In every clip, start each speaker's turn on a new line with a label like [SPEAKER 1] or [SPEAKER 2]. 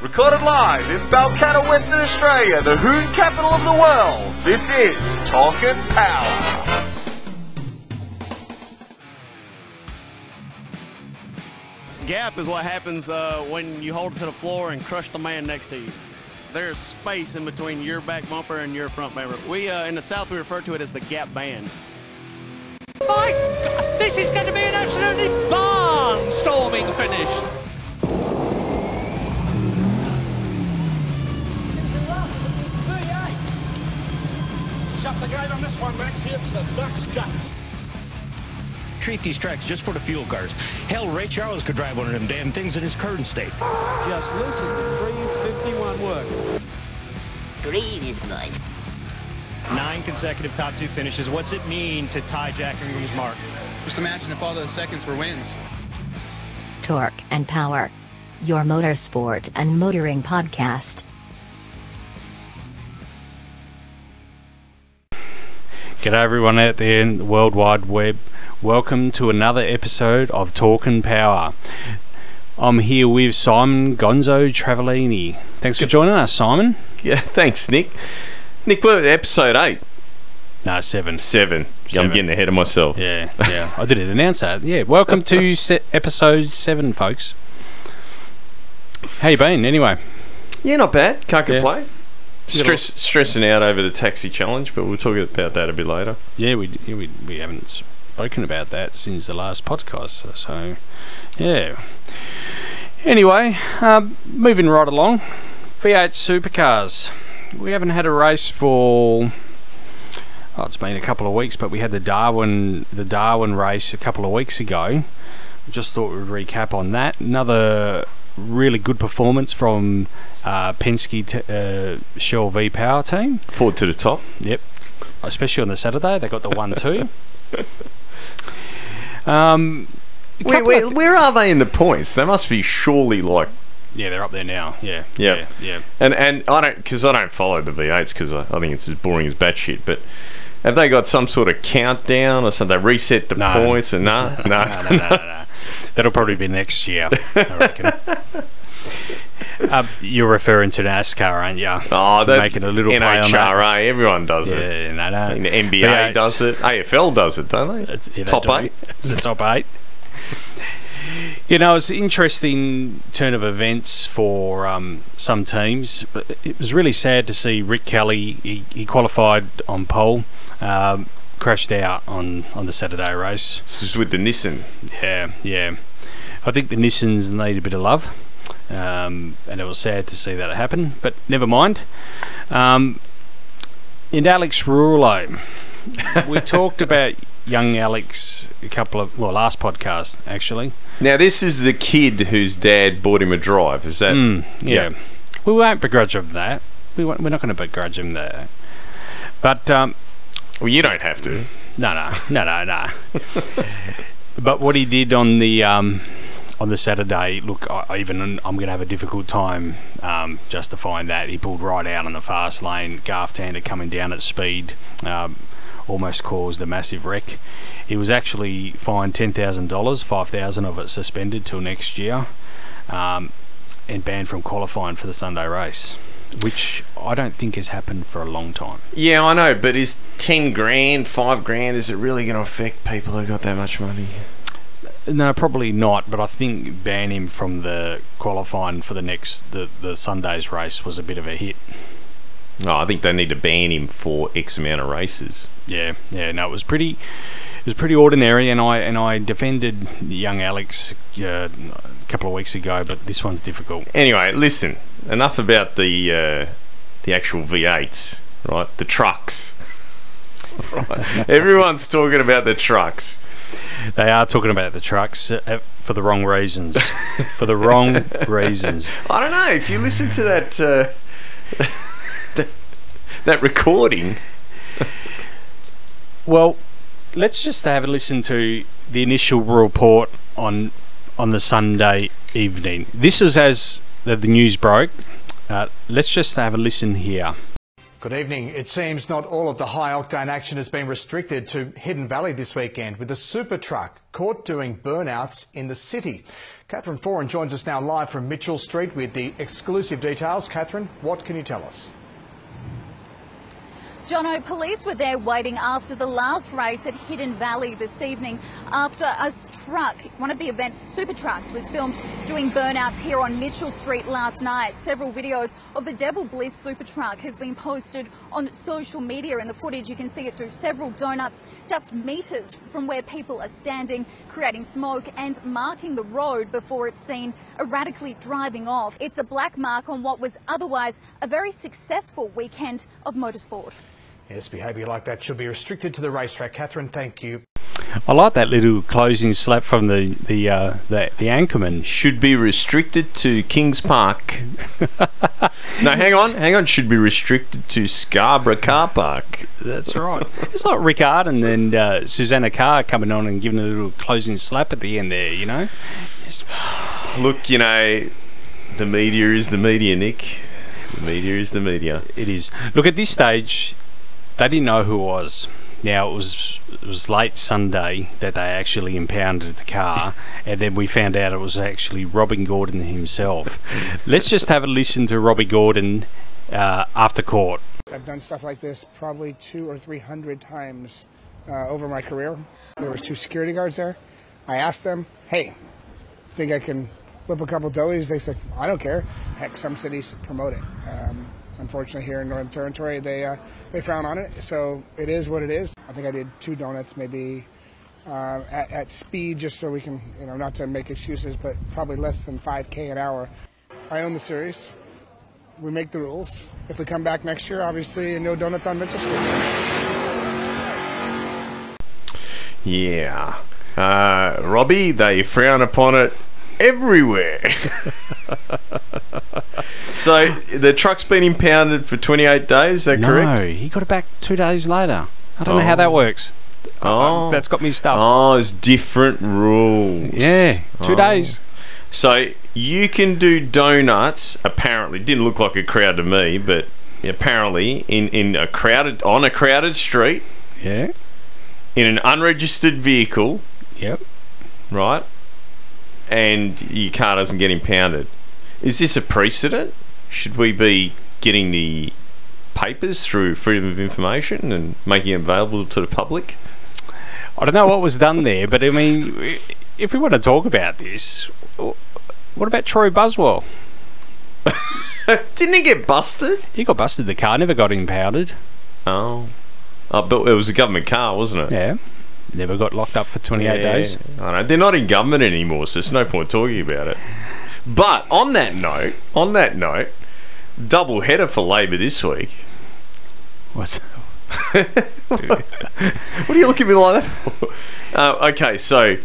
[SPEAKER 1] Recorded live in Balcatta, Western Australia, the Hoon capital of the world. This is Talking Power.
[SPEAKER 2] Gap is what happens uh, when you hold it to the floor and crush the man next to you. There's space in between your back bumper and your front bumper. We uh, in the South we refer to it as the gap band.
[SPEAKER 3] My God, this is going to be an absolutely barnstorming finish.
[SPEAKER 4] Shut the gate on this one, Max. Here it's the Ducks guts.
[SPEAKER 5] treat these tracks just for the fuel cars. Hell, Ray Charles could drive one of them damn things in his current state.
[SPEAKER 2] Just listen to 351 work.
[SPEAKER 6] Green is mine.
[SPEAKER 7] Nine consecutive top two finishes. What's it mean to tie Jack Ingram's mark?
[SPEAKER 8] Just imagine if all those seconds were wins.
[SPEAKER 6] Torque and Power. Your motorsport and motoring podcast.
[SPEAKER 9] G'day everyone out there in the World Wide Web. Welcome to another episode of Talkin' Power. I'm here with Simon Gonzo Travellini. Thanks for joining us, Simon.
[SPEAKER 10] Yeah, thanks, Nick. Nick, we're at episode eight,
[SPEAKER 9] No, seven.
[SPEAKER 10] seven.
[SPEAKER 9] Seven.
[SPEAKER 10] I'm getting ahead of myself.
[SPEAKER 9] Yeah, yeah. I didn't announce that. Yeah, welcome to se- episode seven, folks. How you been, anyway?
[SPEAKER 10] Yeah, not bad. Can't
[SPEAKER 9] Yeah.
[SPEAKER 10] Stress, stressing out over the taxi challenge, but we'll talk about that a bit later.
[SPEAKER 9] Yeah, we we we haven't spoken about that since the last podcast. So, yeah. Anyway, um, moving right along, V8 supercars. We haven't had a race for. Oh, it's been a couple of weeks, but we had the Darwin the Darwin race a couple of weeks ago. Just thought we'd recap on that. Another really good performance from uh, Penske t- uh, Shell V Power team.
[SPEAKER 10] Forward to the top.
[SPEAKER 9] Yep. Especially on the Saturday, they got the one two. um, a
[SPEAKER 10] Where, where,
[SPEAKER 9] of-
[SPEAKER 10] where are they in the points? They must be surely like.
[SPEAKER 9] yeah, they're up there now. Yeah,
[SPEAKER 10] Yeah.
[SPEAKER 9] yeah, yeah.
[SPEAKER 10] And and I don't because I don't follow the V8s because I, I think it's as boring as batshit. But have they got some sort of countdown or something? They reset the
[SPEAKER 9] No.
[SPEAKER 10] points and no, no,
[SPEAKER 9] No, no, no, no, no. That'll probably be next year, I reckon. uh, you're referring to NASCAR, aren't you?
[SPEAKER 10] Oh, that
[SPEAKER 9] Making a little play on that.
[SPEAKER 10] NHRA. Everyone does it.
[SPEAKER 9] Yeah, no, no.
[SPEAKER 10] I mean, NBA
[SPEAKER 9] V8s.
[SPEAKER 10] does it. AFL does it, don't they?
[SPEAKER 9] Yeah,
[SPEAKER 10] Top eight.
[SPEAKER 9] It's the top eight. You know, it's an interesting turn of events for um, some teams, but it was really sad to see Rick Kelly. He, he qualified on pole, um, crashed out on, on the Saturday race.
[SPEAKER 10] This is with the Nissan.
[SPEAKER 9] Yeah, yeah. I think the Nissans need a bit of love, um, and it was sad to see that happen. But never mind. Um, and Alex Rullo, we talked about young Alex a couple of well last podcast actually.
[SPEAKER 10] Now, this is the kid whose dad bought him a drive. Is that?
[SPEAKER 9] Mm, yeah.
[SPEAKER 10] yeah.
[SPEAKER 9] we won't begrudge him that. We won't, we're not going to begrudge him that. But um,
[SPEAKER 10] Well, you don't have to.
[SPEAKER 9] No, no, no, no, no. but what he did on the um, on the Saturday, look, I, even I'm going to have a difficult time um, justifying that. He pulled right out on the fast lane. Garth Tander coming down at speed, um, almost caused a massive wreck. He was actually fined ten thousand dollars, five thousand of it suspended till next year, um, and banned from qualifying for the Sunday race. Which I don't think has happened for a long time.
[SPEAKER 10] Yeah, I know, but is ten grand, five grand? Is it really going to affect people who got that much money?
[SPEAKER 9] No, probably not. But I think ban him from the qualifying for the next the the Sunday's race was a bit of a hit.
[SPEAKER 10] No, I think they need to ban him for X amount of races.
[SPEAKER 9] Yeah, yeah. No, it was pretty. It was pretty ordinary, and I and I defended young Alex uh, a couple of weeks ago, but this one's difficult.
[SPEAKER 10] Anyway, listen. Enough about the uh, the actual V8s, right? The trucks. Right. Everyone's talking about the trucks.
[SPEAKER 9] They are talking about the trucks uh, for the wrong reasons. for the wrong reasons.
[SPEAKER 10] I don't know if you listen to that uh, that, that recording.
[SPEAKER 9] Well, let's just have a listen to the initial report on on the Sunday evening. This is as the, the news broke. Uh, let's just have a listen here.
[SPEAKER 11] Good evening. It seems not all of the high octane action has been restricted to Hidden Valley this weekend, with a super truck caught doing burnouts in the city. Catherine Foran joins us now live from Mitchell Street with the exclusive details. Catherine, what can you tell us?
[SPEAKER 12] Jono, police were there waiting after the last race at Hidden Valley this evening after a truck, one of the event's super trucks, was filmed doing burnouts here on Mitchell Street last night. Several videos of the Devil Bliss super truck has been posted on social media. In the footage, you can see it do several donuts just metres from where people are standing, creating smoke and marking the road before it's seen erratically driving off. It's a black mark on what was otherwise a very successful weekend of motorsport.
[SPEAKER 11] Yes, behaviour like that should be restricted to the racetrack. Catherine, thank you.
[SPEAKER 9] I like that little closing slap from the the uh, the, the anchorman.
[SPEAKER 10] Should be restricted to Kings Park. no, hang on, hang on. Should be restricted to Scarborough Car Park.
[SPEAKER 9] That's right. it's like Rick Ardon and uh, Susannah Carr coming on and giving a little closing slap at the end there. You know. Just...
[SPEAKER 10] Look, you know, the media is the media, Nick. The media is the media.
[SPEAKER 9] It is. Look at this stage they didn't know who it was. Now it was it was late Sunday that they actually impounded the car, and then we found out it was actually Robby Gordon himself. Let's just have a listen to Robby Gordon uh, after court.
[SPEAKER 13] I've done stuff like this probably two or three hundred times uh, over my career. There was two security guards there. I asked them, "Hey, think I can whip a couple doughies?" They said, "I don't care." Heck, some cities promote it. Um, unfortunately here in Northern Territory they uh, they frown on it. So it is what it is. I think I did two donuts maybe uh, at, at, speed just so we can you know not to make excuses, but probably less than 5k an hour. I own the series. We make the rules. If we come back next year, obviously no donuts on Mitchell Street.
[SPEAKER 10] Yeah. Uh, Robby, they frown upon it everywhere. so the truck's been impounded for 28 days, is that
[SPEAKER 9] no,
[SPEAKER 10] correct?
[SPEAKER 9] No, he got it back two days later. I don't oh. know how that oh. works.
[SPEAKER 10] Uh, oh.
[SPEAKER 9] Um, that's got me stuffed.
[SPEAKER 10] Oh, it's different rules.
[SPEAKER 9] Yeah, two oh. days.
[SPEAKER 10] So you can do donuts, apparently. Didn't look like a crowd to me, but apparently in, in a crowded on a crowded street.
[SPEAKER 9] Yeah.
[SPEAKER 10] In an unregistered vehicle.
[SPEAKER 9] Yep.
[SPEAKER 10] Right? and your car doesn't get impounded. Is this a precedent? Should we be getting the papers through freedom of information and making it available to the public?
[SPEAKER 9] I don't know what was done there, but I mean, if we want to talk about this, what about Troy Buswell?
[SPEAKER 10] Didn't he get busted?
[SPEAKER 9] He got busted. The car never got impounded.
[SPEAKER 10] Oh. Oh, but it was a government car, wasn't it?
[SPEAKER 9] Yeah. Never got locked up for 28 yeah, days.
[SPEAKER 10] I know. They're not in government anymore, so there's no point talking about it. But on that note, on that note, double header for Labor this week.
[SPEAKER 9] What's
[SPEAKER 10] what are you looking at me like that for? Uh, okay, so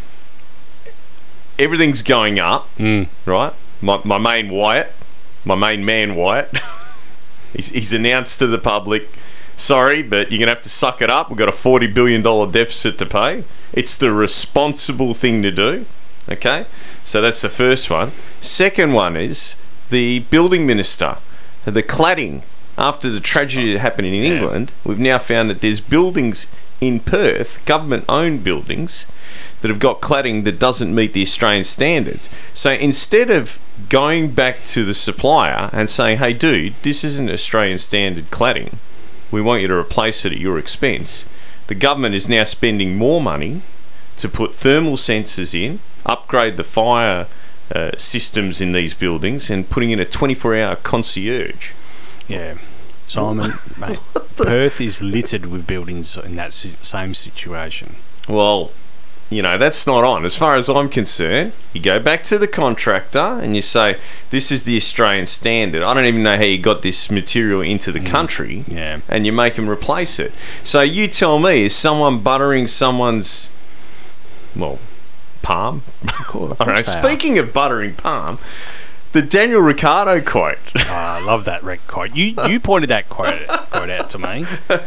[SPEAKER 10] everything's going up,
[SPEAKER 9] mm.
[SPEAKER 10] right? My, my main Wyatt, my main man Wyatt, he's, he's announced to the public sorry, but you're going to have to suck it up. We've got a $40 billion deficit to pay. It's the responsible thing to do. Okay? So that's the first one. Second one is the building minister, the cladding. After the tragedy that happened in England, we've now found that there's buildings in Perth, government owned buildings, that have got cladding that doesn't meet the Australian standards. So instead of going back to the supplier and saying, hey, dude, this isn't Australian standard cladding, we want you to replace it at your expense. The government is now spending more money to put thermal sensors in, upgrade the fire uh, systems in these buildings, and putting in a 24 hour concierge.
[SPEAKER 9] Yeah. Simon, mate, Perth is littered with buildings in that same situation.
[SPEAKER 10] Well, you know, that's not on. As far as I'm concerned, you go back to the contractor and you say, this is the Australian standard. I don't even know how you got this material into the mm. country.
[SPEAKER 9] Yeah.
[SPEAKER 10] And you make them replace it. So you tell me, is someone buttering someone's, well, palm?
[SPEAKER 9] Cool,
[SPEAKER 10] All right. Speaking of buttering palm, the Daniel Ricciardo quote.
[SPEAKER 9] Oh, I love that Rick quote. You you pointed that quote quote out to me.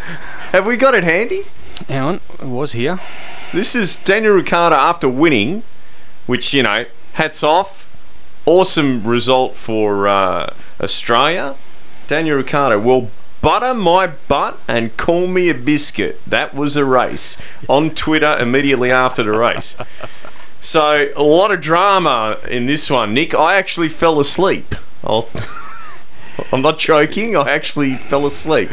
[SPEAKER 10] Have we got it handy?
[SPEAKER 9] Hang on, it was here.
[SPEAKER 10] This is Daniel Ricciardo after winning, which, you know, hats off. Awesome result for uh, Australia. Daniel Ricciardo will butter my butt and call me a biscuit. That was a race on Twitter immediately after the race. So a lot of drama in this one, Nick. I actually fell asleep. I'll, I'm not joking. I actually fell asleep.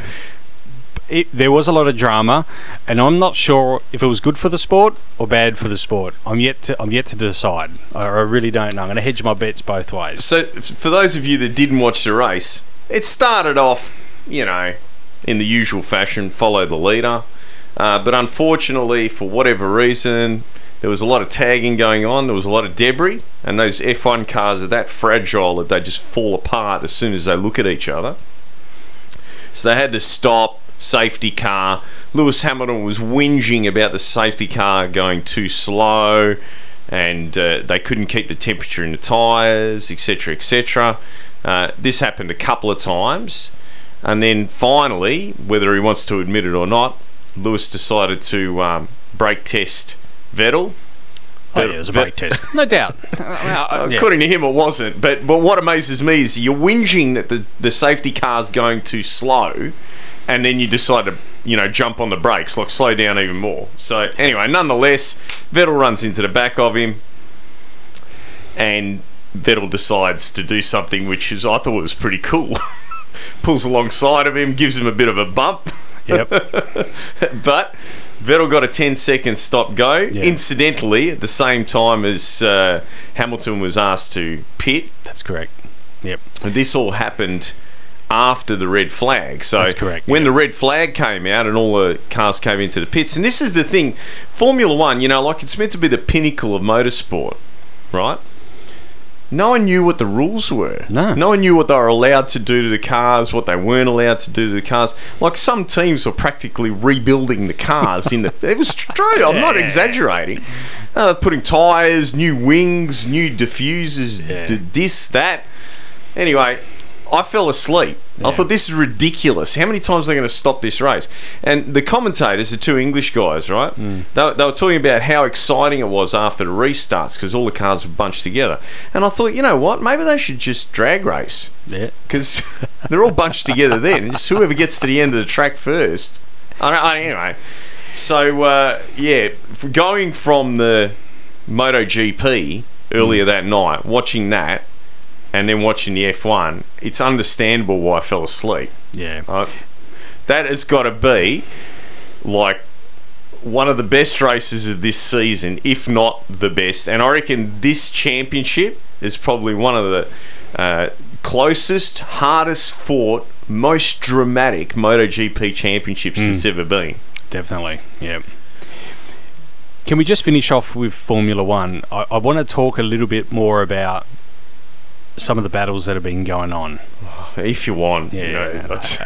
[SPEAKER 9] It, there was a lot of drama, and I'm not sure if it was good for the sport or bad for the sport. I'm yet to I'm yet to decide. I, I really don't know. I'm going to hedge my bets both ways.
[SPEAKER 10] So, for those of you that didn't watch the race, it started off, you know, in the usual fashion, follow the leader. Uh, but unfortunately, for whatever reason, there was a lot of tagging going on. There was a lot of debris, and those F1 cars are that fragile that they just fall apart as soon as they look at each other. So they had to stop. Safety car. Lewis Hamilton was whinging about the safety car going too slow, and uh, they couldn't keep the temperature in the tyres, etc., etc. Uh, this happened a couple of times, and then finally, whether he wants to admit it or not, Lewis decided to um, brake test Vettel.
[SPEAKER 9] Oh, yeah, it was a brake test, no doubt. Uh, yeah.
[SPEAKER 10] According to him, it wasn't. But but what amazes me is you're whinging that the, the safety car's going too slow, and then you decide to you know jump on the brakes, like slow down even more. So anyway, nonetheless, Vettel runs into the back of him, and Vettel decides to do something which is I thought was pretty cool. Pulls alongside of him, gives him a bit of a bump.
[SPEAKER 9] Yep.
[SPEAKER 10] but Vettel got a 10 second stop go. Incidentally, at the same time as uh, Hamilton was asked to pit.
[SPEAKER 9] That's correct. Yep.
[SPEAKER 10] And this all happened after the red flag. So
[SPEAKER 9] That's correct,
[SPEAKER 10] when the red flag came out and all the cars came into the pits, and this is the thing, Formula One, you know, like it's meant to be the pinnacle of motorsport, right? No one knew what the rules were.
[SPEAKER 9] No.
[SPEAKER 10] No one knew what they were allowed to do to the cars, what they weren't allowed to do to the cars. Like some teams were practically rebuilding the cars in the. It was true. I'm not exaggerating. Uh, putting tyres, new wings, new diffusers,
[SPEAKER 9] Yeah.
[SPEAKER 10] d- this, that. Anyway, I fell asleep. I thought this is ridiculous. How many times are they going to stop this race? And the commentators, the two English guys, right? They, they were talking about how exciting it was after the restarts because all the cars were bunched together. And I thought, you know what? Maybe they should just drag race
[SPEAKER 9] Yeah.
[SPEAKER 10] because they're all bunched together then. Just whoever gets to the end of the track first. I, I, anyway, so uh, yeah, going from the MotoGP earlier that night, watching that, and then watching the F1, it's understandable why I fell asleep.
[SPEAKER 9] Yeah.
[SPEAKER 10] That has got to be like one of the best races of this season, if not the best. And I reckon this championship is probably one of the uh, closest, hardest fought, most dramatic MotoGP championships that's ever been.
[SPEAKER 9] Definitely. Yep. Can we just finish off with Formula One? I, I want to talk a little bit more about some of the battles that have been going on.
[SPEAKER 10] Oh, if you want,
[SPEAKER 9] Yeah.
[SPEAKER 10] you know, that's-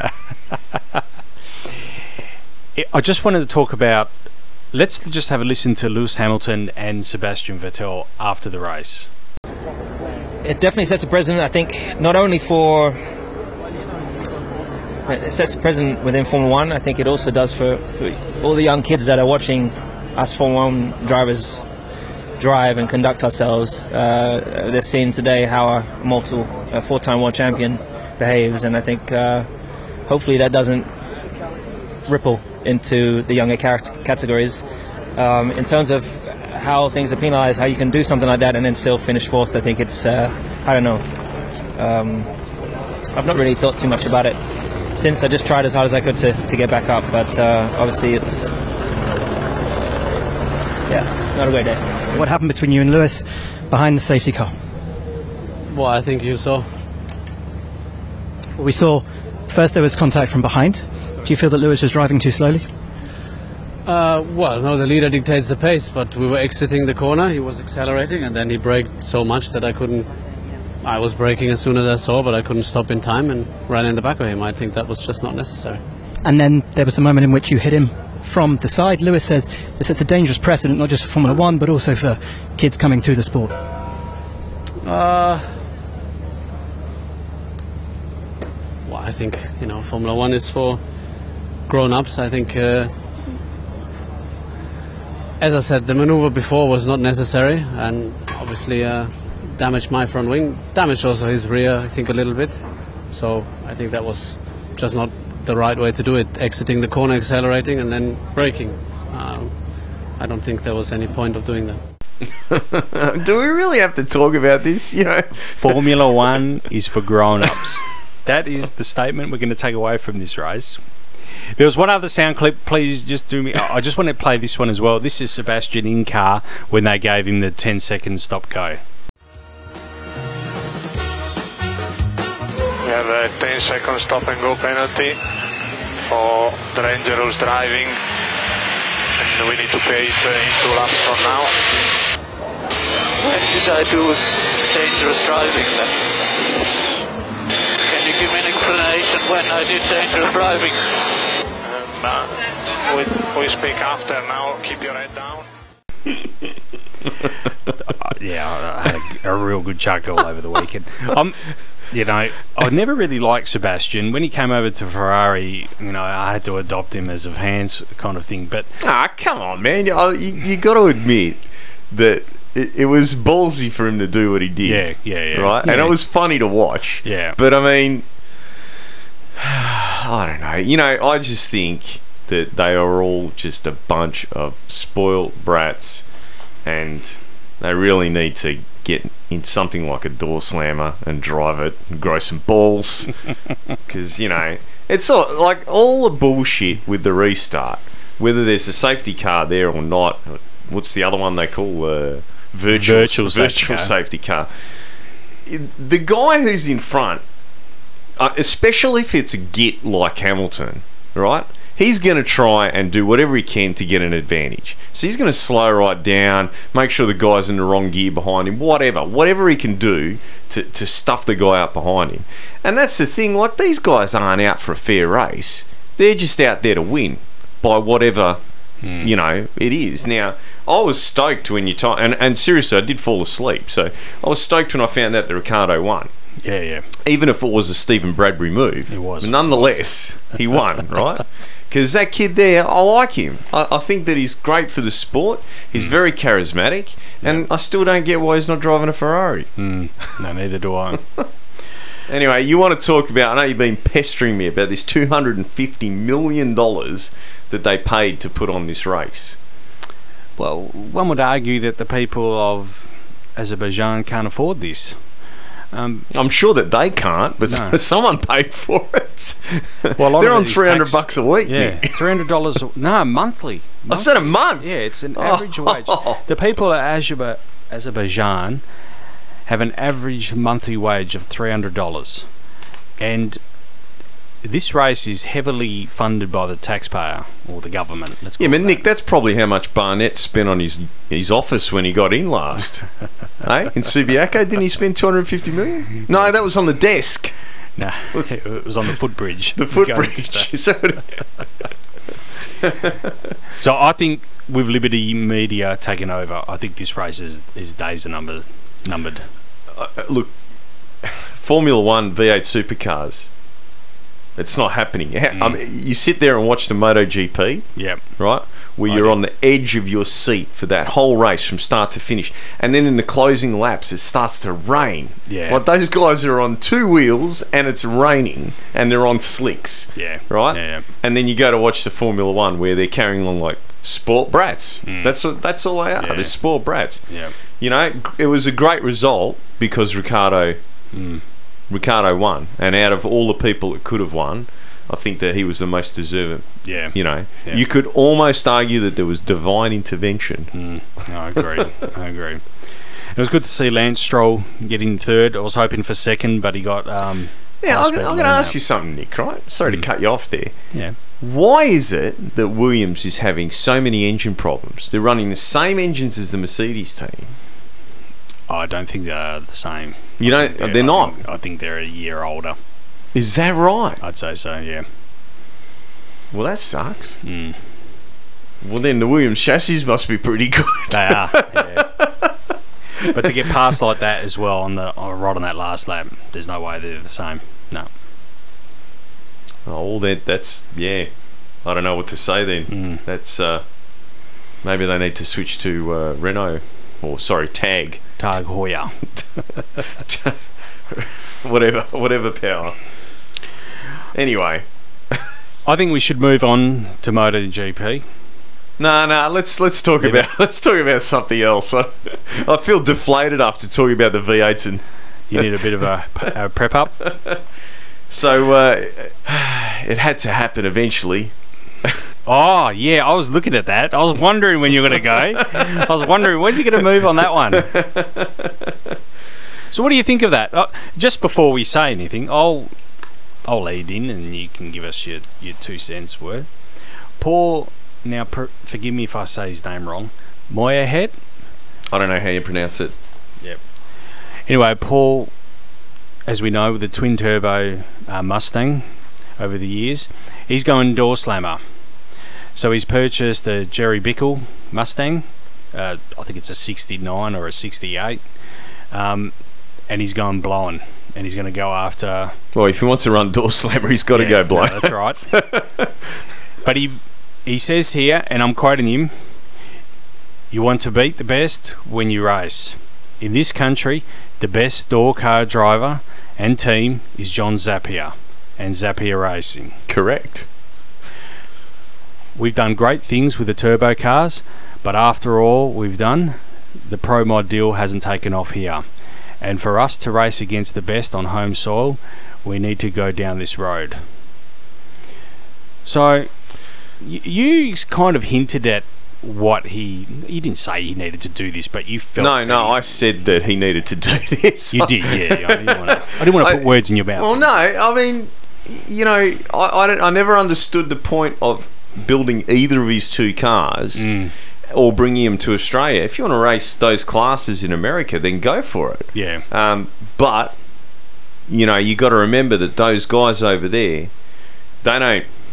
[SPEAKER 9] I- I just wanted to talk about. Let's just have a listen to Lewis Hamilton and Sebastian Vettel after the race.
[SPEAKER 14] it definitely sets a precedent. I think not only for it sets a precedent within Formula One. I think it also does for, for all the young kids that are watching us Formula One drivers drive and conduct ourselves. Uh, they've seen today how a multiple, a four-time world champion behaves, and I think uh, hopefully that doesn't ripple into the younger categories. Um, in terms of how things are penalised, how you can do something like that and then still finish fourth, I think it's uh, I don't know. Um, I've not really thought too much about it since. I just tried as hard as I could to, to get back up, but uh, obviously it's yeah, not a great day.
[SPEAKER 15] What happened between you and Lewis behind the safety car?
[SPEAKER 16] Well, I think you saw.
[SPEAKER 15] We saw first there was contact from behind. Do you feel that Lewis was driving too slowly?
[SPEAKER 16] Uh, well, no, the leader dictates the pace, but we were exiting the corner. He was accelerating, and then he braked so much that I couldn't. I was braking as soon as I saw, but I couldn't stop in time and ran in the back of him. I think that was just not necessary.
[SPEAKER 15] And then there was the moment in which you hit him from the side. Lewis says this is a dangerous precedent, not just for Formula One, but also for kids coming through the sport.
[SPEAKER 16] Uh, well, I think you know Formula One is for grown-ups. I think, uh, as I said, the maneuver before was not necessary, and obviously uh, damaged my front wing, damaged also his rear. I think a little bit. So I think that was just not the right way to do it, exiting the corner, accelerating, and then braking. Um, I don't think there was any point of doing that.
[SPEAKER 10] Do we really have to talk about this? You know,
[SPEAKER 9] Formula One is for grown-ups. that is the statement we're going to take away from this race. There was one other sound clip. Please just do me. I just want to play this one as well. This is Sebastian in car when they gave him the 10 second stop go.
[SPEAKER 17] A 10 second stop and go penalty for dangerous driving and we need to pay it uh, in two laps from now.
[SPEAKER 18] When did I do dangerous driving then? Can you give me an explanation when I did dangerous driving?
[SPEAKER 17] Um, uh, we, we speak after now, keep your head down.
[SPEAKER 9] Uh, yeah, I had a, a real good chuckle over the weekend. Um, you know, I never really liked Sebastian. When he came over to Ferrari, you know, I had to adopt him as a hands kind of thing. But
[SPEAKER 10] ah, come on, man! You, oh, you, you got to admit that it, it was ballsy for him to do what he did.
[SPEAKER 9] Yeah, yeah, yeah.
[SPEAKER 10] Right, and it was funny to watch.
[SPEAKER 9] Yeah.
[SPEAKER 10] but I mean, I don't know. You know, I just think that they are all just a bunch of spoiled brats, and they really need to get in something like a door slammer and drive it and grow some balls, because you know it's all, like all the bullshit with the restart. Whether there's a safety car there or not, what's the other one they call uh, virtual
[SPEAKER 9] Virtual safety
[SPEAKER 10] virtual
[SPEAKER 9] car.
[SPEAKER 10] safety car? The guy who's in front uh, especially if it's a git like Hamilton, right? He's going to try and do whatever he can to get an advantage. So he's going to slow right down, make sure the guy's in the wrong gear behind him, whatever, whatever he can do to, to stuff the guy out behind him. And that's the thing, like these guys aren't out for a fair race. They're just out there to win by whatever hmm. you know it is. Now, I was stoked when you and, and seriously, I did fall asleep. So I was stoked when I found out that Ricciardo won
[SPEAKER 9] yeah, yeah.
[SPEAKER 10] even if it was a Stephen Bradbury move. It
[SPEAKER 9] was.
[SPEAKER 10] Nonetheless, he won, right? Because that kid there, I like him. I, I think that he's great for the sport. He's
[SPEAKER 9] Hmm.
[SPEAKER 10] very charismatic, and I still don't get why he's not driving a Ferrari.
[SPEAKER 9] Mm, no, neither do I.
[SPEAKER 10] Anyway, you want to talk about? I know you've been pestering me about this two hundred and fifty million dollars that they paid to put on this race.
[SPEAKER 9] Well, one would argue that the people of Azerbaijan can't afford this. Um,
[SPEAKER 10] I'm sure that they can't, but
[SPEAKER 9] No.
[SPEAKER 10] someone paid for it.
[SPEAKER 9] well,
[SPEAKER 10] they're on three hundred bucks a week.
[SPEAKER 9] Yeah, three hundred dollars. No, monthly.
[SPEAKER 10] I said a month.
[SPEAKER 9] Yeah, it's an average wage. The people of Azerbaijan, Azerbaijan have an average monthly wage of three hundred dollars, and this race is heavily funded by the taxpayer or the government. Let's
[SPEAKER 10] Yeah, but Nick, that's probably how much Barnett spent on his his office when he got in last. hey, in Subiaco, didn't he spend two hundred fifty million? No, that was on the desk.
[SPEAKER 9] No, it was on the footbridge.
[SPEAKER 10] The footbridge. So
[SPEAKER 9] I think with Liberty Media taking over, I think this race is, is days are number, numbered.
[SPEAKER 10] uh, look, Formula One V8 supercars. It's not happening. Mean, you sit there and watch the MotoGP.
[SPEAKER 9] Yep.
[SPEAKER 10] Right? Where
[SPEAKER 9] I
[SPEAKER 10] you're
[SPEAKER 9] do.
[SPEAKER 10] on the edge of your seat for that whole race from start to finish. And then in the closing laps, it starts to rain.
[SPEAKER 9] Yeah.
[SPEAKER 10] Like those guys are on two wheels and it's raining and they're on slicks.
[SPEAKER 9] Yeah.
[SPEAKER 10] Right?
[SPEAKER 9] Yeah, yeah.
[SPEAKER 10] And then you go to watch the Formula One where they're carrying on like sport brats. That's what, that's all they are.
[SPEAKER 9] Mm. Yeah.
[SPEAKER 10] They're sport brats.
[SPEAKER 9] Yeah.
[SPEAKER 10] You know, it was a great result because Ricciardo
[SPEAKER 9] Mm.
[SPEAKER 10] Ricciardo won, and out of all the people that could have won, I think that he was the most deserving.
[SPEAKER 9] Yeah.
[SPEAKER 10] You know,
[SPEAKER 9] Yeah.
[SPEAKER 10] you could almost argue that there was divine intervention.
[SPEAKER 9] Mm. I agree. I agree. It was good to see Lance Stroll getting third. I was hoping for second, but he got. Um,
[SPEAKER 10] Yeah, I'm, I'm going to ask
[SPEAKER 9] out.
[SPEAKER 10] you something, Nick. Right? Sorry to cut you off there.
[SPEAKER 9] Yeah.
[SPEAKER 10] Why is it that Williams is having so many engine problems? They're running the same engines as the Mercedes team.
[SPEAKER 9] I don't think they're the same.
[SPEAKER 10] You
[SPEAKER 9] I
[SPEAKER 10] don't- they're
[SPEAKER 9] I
[SPEAKER 10] not?
[SPEAKER 9] think- I think they're a year older.
[SPEAKER 10] Is that right?
[SPEAKER 9] I'd say so. Yeah.
[SPEAKER 10] Well, that sucks.
[SPEAKER 9] Mm.
[SPEAKER 10] Well, then the Williams chassis must be pretty good.
[SPEAKER 9] They are. Yeah. but to get past like that as well on the on, right on that last lap, there's no way they're the same. No.
[SPEAKER 10] Oh, that that's yeah. I don't know what to say then.
[SPEAKER 9] Mm.
[SPEAKER 10] That's uh, maybe they need to switch to uh, Renault or sorry Tag,
[SPEAKER 9] Tag Heuer.
[SPEAKER 10] whatever, whatever power. Anyway,
[SPEAKER 9] I think we should move on to MotoGP.
[SPEAKER 10] No, no. Let's let's talk
[SPEAKER 9] Yeah.
[SPEAKER 10] about let's talk about something else. I, I feel deflated after talking about the V8s and.
[SPEAKER 9] You need a bit of a, a prep up.
[SPEAKER 10] So uh, it had to happen eventually.
[SPEAKER 9] Oh yeah, I was looking at that. I was wondering when you were going to go. I was wondering when's he going to move on that one. So what do you think of that? Uh, just before we say anything, I'll I'll lead in and you can give us your, your two cents worth. Paul, now per, forgive me if I say his name wrong. Moyerhead.
[SPEAKER 10] I don't know how you pronounce it.
[SPEAKER 9] Yep. Anyway, Paul, as we know, with the twin turbo uh, Mustang over the years, he's going door slammer. So he's purchased a Jerry Bickel Mustang. Uh, I think it's a 69 or a 68. Um, and he's going blowing. And he's going to go after.
[SPEAKER 10] Well, if he wants to run door slammer, he's got to
[SPEAKER 9] Yeah,
[SPEAKER 10] go
[SPEAKER 9] no, that's right. but he he says here, and I'm quoting him: "You want to beat the best when you race. In this country, the best door car driver and team is John Zappia and Zappia Racing.
[SPEAKER 10] Correct.
[SPEAKER 9] We've done great things with the turbo cars, but after all we've done, the Pro Mod deal hasn't taken off here. And for us to race against the best on home soil, we need to go down this road. So, you kind of hinted at what he. You didn't say he needed to do this, but you felt.
[SPEAKER 10] No, no, I said that he needed to do this.
[SPEAKER 9] You did, yeah. I didn't want to. I didn't want to put words in your mouth.
[SPEAKER 10] Well, no, I mean, you know, I, I, don't, I never understood the point of building either of his two cars
[SPEAKER 9] Mm.
[SPEAKER 10] or bringing him to Australia. If you want to race those classes in America, then go for it.
[SPEAKER 9] Yeah.
[SPEAKER 10] Um, but you know, you got to remember that those guys over there, they don't,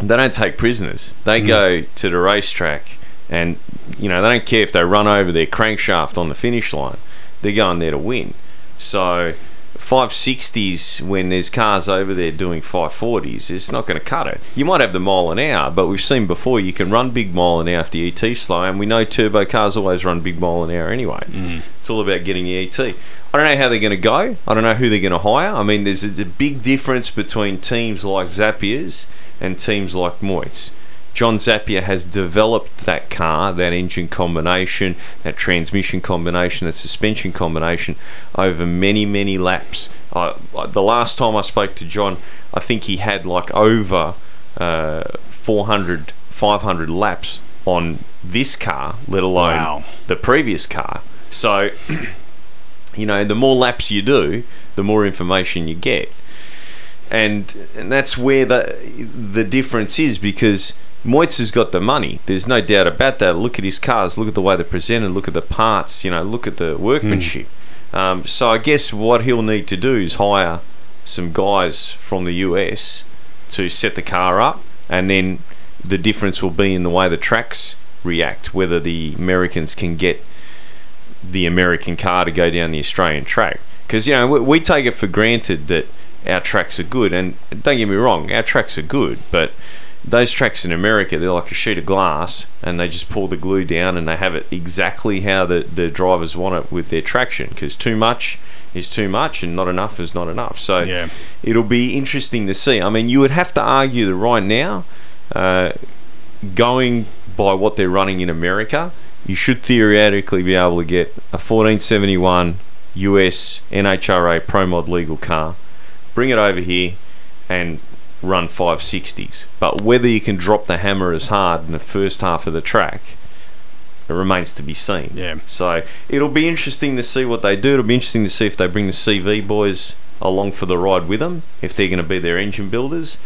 [SPEAKER 10] they don't take prisoners. They
[SPEAKER 9] Mm.
[SPEAKER 10] go to the racetrack, and you know, they don't care if they run over their crankshaft on the finish line. They're going there to win. So. 560s when there's cars over there doing 540s it's not going to cut it you might have the mile an hour but we've seen before you can run big mile an hour if the ET slow and we know turbo cars always run big mile an hour anyway
[SPEAKER 9] Mm.
[SPEAKER 10] it's all about getting the ET. I don't know how they're going to go. I don't know who they're going to hire. I mean, there's a, a big difference between teams like Zappia's and teams like Moit's. John Zappia has developed that car, that engine combination, that transmission combination, that suspension combination over many, many laps. Uh, the last time I spoke to John, I think he had like over uh, 400, 500 laps on this car, let alone
[SPEAKER 9] Wow.
[SPEAKER 10] the previous car. So, you know, the more laps you do, the more information you get. And, and that's where the the difference is because Moitz has got the money. There's no doubt about that. Look at his cars. Look at the way they're presented. Look at the parts. You know, look at the workmanship. Um, so I guess what he'll need to do is hire some guys from the US to set the car up, and then the difference will be in the way the tracks react. Whether the Americans can get the American car to go down the Australian track. Because, you know, we, we take it for granted that our tracks are good. And don't get me wrong, our tracks are good. But those tracks in America, they're like a sheet of glass and they just pull the glue down and they have it exactly how the, the drivers want it with their traction. Because too much is too much and not enough is not enough. So
[SPEAKER 9] Yeah.
[SPEAKER 10] it'll be interesting to see. I mean, you would have to argue that right now, uh, going by what they're running in America, you should theoretically be able to get a 1471 US NHRA Pro Mod legal car, bring it over here, and run 560s. But whether you can drop the hammer as hard in the first half of the track, it remains to be seen.
[SPEAKER 9] Yeah.
[SPEAKER 10] So it'll be interesting to see what they do. It'll be interesting to see if they bring the CV boys along for the ride with them, if they're going to be their engine builders.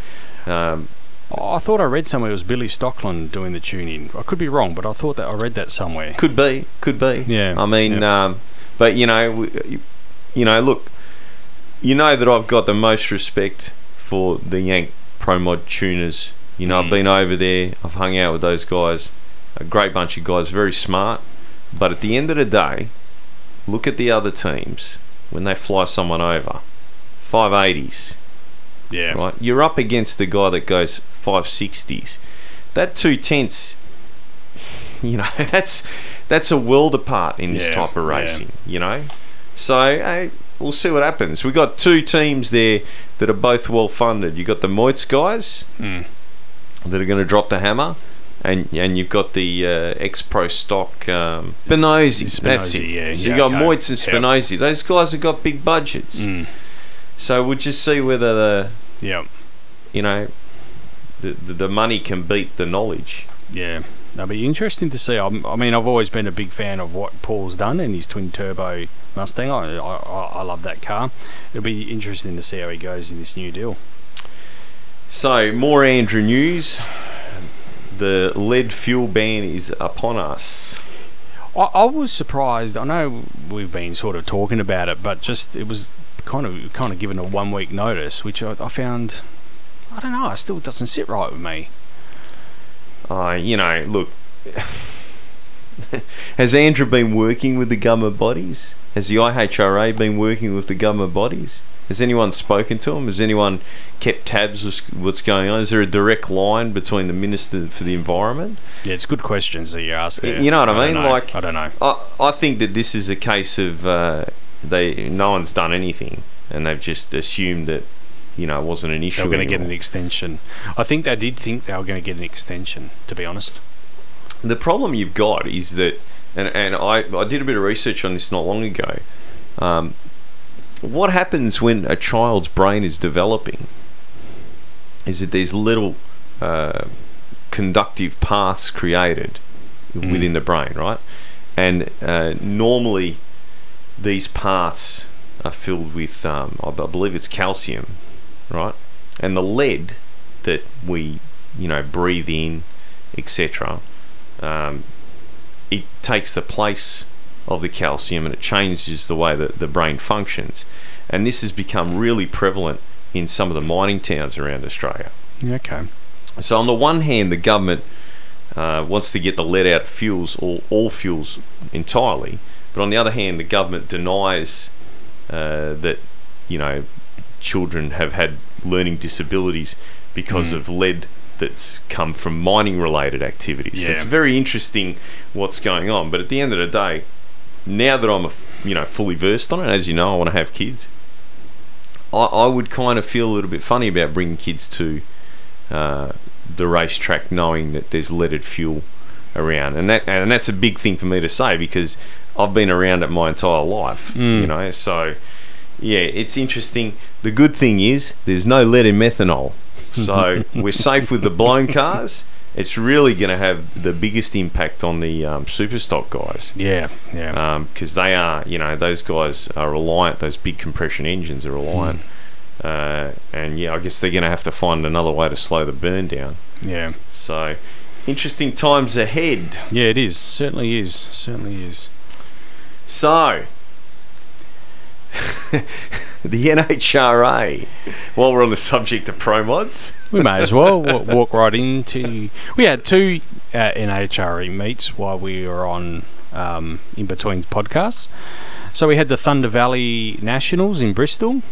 [SPEAKER 10] Um,
[SPEAKER 9] I thought I read somewhere it was Billy Stockland doing the tuning. I could be wrong, but I thought that I read that somewhere.
[SPEAKER 10] Could be, could be.
[SPEAKER 9] Yeah.
[SPEAKER 10] I mean,
[SPEAKER 9] yeah.
[SPEAKER 10] um, but you know, you know, look, you know that I've got the most respect for the Yank Pro Mod tuners. You know, I've
[SPEAKER 9] Mm.
[SPEAKER 10] been over there. I've hung out with those guys. A great bunch of guys, very smart. But at the end of the day, look at the other teams when they fly someone over. 580s,
[SPEAKER 9] yeah.
[SPEAKER 10] right? You're up against a guy that goes 560s. That two tenths, you know, that's that's a world apart in this
[SPEAKER 9] Yeah,
[SPEAKER 10] type of
[SPEAKER 9] yeah.
[SPEAKER 10] racing. You know, so I, we'll see what happens. We've got two teams there that are both well funded. You've got the Moitz guys
[SPEAKER 9] Hmm.
[SPEAKER 10] that are going to drop the hammer, and and you've got the uh, ex pro stock um, Spinozzi. That's it.
[SPEAKER 9] Yeah,
[SPEAKER 10] so
[SPEAKER 9] yeah,
[SPEAKER 10] you got
[SPEAKER 9] okay.
[SPEAKER 10] Moitz and
[SPEAKER 9] Yep.
[SPEAKER 10] Those guys have got big budgets.
[SPEAKER 9] Mm.
[SPEAKER 10] So we'll just see whether the
[SPEAKER 9] yeah
[SPEAKER 10] you know the, the the money can beat the knowledge.
[SPEAKER 9] Yeah, that'll be interesting to see. I'm, I mean, I've always been a big fan of what Paul's done in his twin turbo Mustang. I, I, I love that car. It'll be interesting to see how he goes in this new deal.
[SPEAKER 10] So more ANDRA news. The lead fuel ban is upon us.
[SPEAKER 9] I, I was surprised. I know we've been sort of talking about it, but just it was kind of kind of given a one week notice, which I, I found. I don't know. It still doesn't sit right with me.
[SPEAKER 10] Uh, you know, look. Has ANDRA been working with the government bodies? Has the IHRA been working with the government bodies? Has anyone spoken to him? Has anyone kept tabs with what's going on? Is there a direct line between the Minister for the Environment?
[SPEAKER 9] Yeah, it's good questions that you ask. There.
[SPEAKER 10] You know what I,
[SPEAKER 9] don't
[SPEAKER 10] mean? Like
[SPEAKER 9] I don't know.
[SPEAKER 10] I, I think that this is a case of uh, they no one's done anything, and they've just assumed that you know it wasn't an issue.
[SPEAKER 9] They were going to get an extension. I think they did think they were going to get an extension. To be honest.
[SPEAKER 10] the problem you've got is that, and, and I, I did a bit of research on this not long ago. Um, what happens when a child's brain is developing is that there's little uh, conductive paths created within the brain, right? And uh, normally these paths are filled with, um, I believe it's calcium, right? And the lead that we, you know, breathe in, etc., um, it takes the place of the calcium and it changes the way that the brain functions. And this has become really prevalent in some of the mining towns around Australia.
[SPEAKER 9] Okay.
[SPEAKER 10] So on the one hand, the government uh, wants to get the lead out fuels, all, all fuels entirely, but on the other hand, the government denies uh, that you know children have had learning disabilities because
[SPEAKER 9] Mm.
[SPEAKER 10] of lead that's come from mining related activities. So it's very interesting what's going on. But at the end of the day, now that I'm a you know fully versed on it, as you know, I want to have kids. I, I would kind of feel a little bit funny about bringing kids to uh, the racetrack, knowing that there's leaded fuel around, and that and that's a big thing for me to say because I've been around it my entire life.
[SPEAKER 9] Mm.
[SPEAKER 10] You know, so yeah, it's interesting. The good thing is there's no lead in methanol, so we're safe with the blown cars. It's really going to have the biggest impact on the um, super stock guys.
[SPEAKER 9] Yeah, yeah.
[SPEAKER 10] Because they are, you know, those guys are reliant. Those big compression engines are reliant. Uh, and yeah, I guess they're going to have to find another way to slow the burn down.
[SPEAKER 9] Yeah.
[SPEAKER 10] So, interesting times ahead.
[SPEAKER 9] Yeah, it is. Certainly is. Certainly is.
[SPEAKER 10] So, the NHRA. While we're on the subject of pro mods,
[SPEAKER 9] We may as well walk right into. We had two uh, NHRA meets while we were on um, in between podcasts. So we had the Thunder Valley Nationals in Bristol,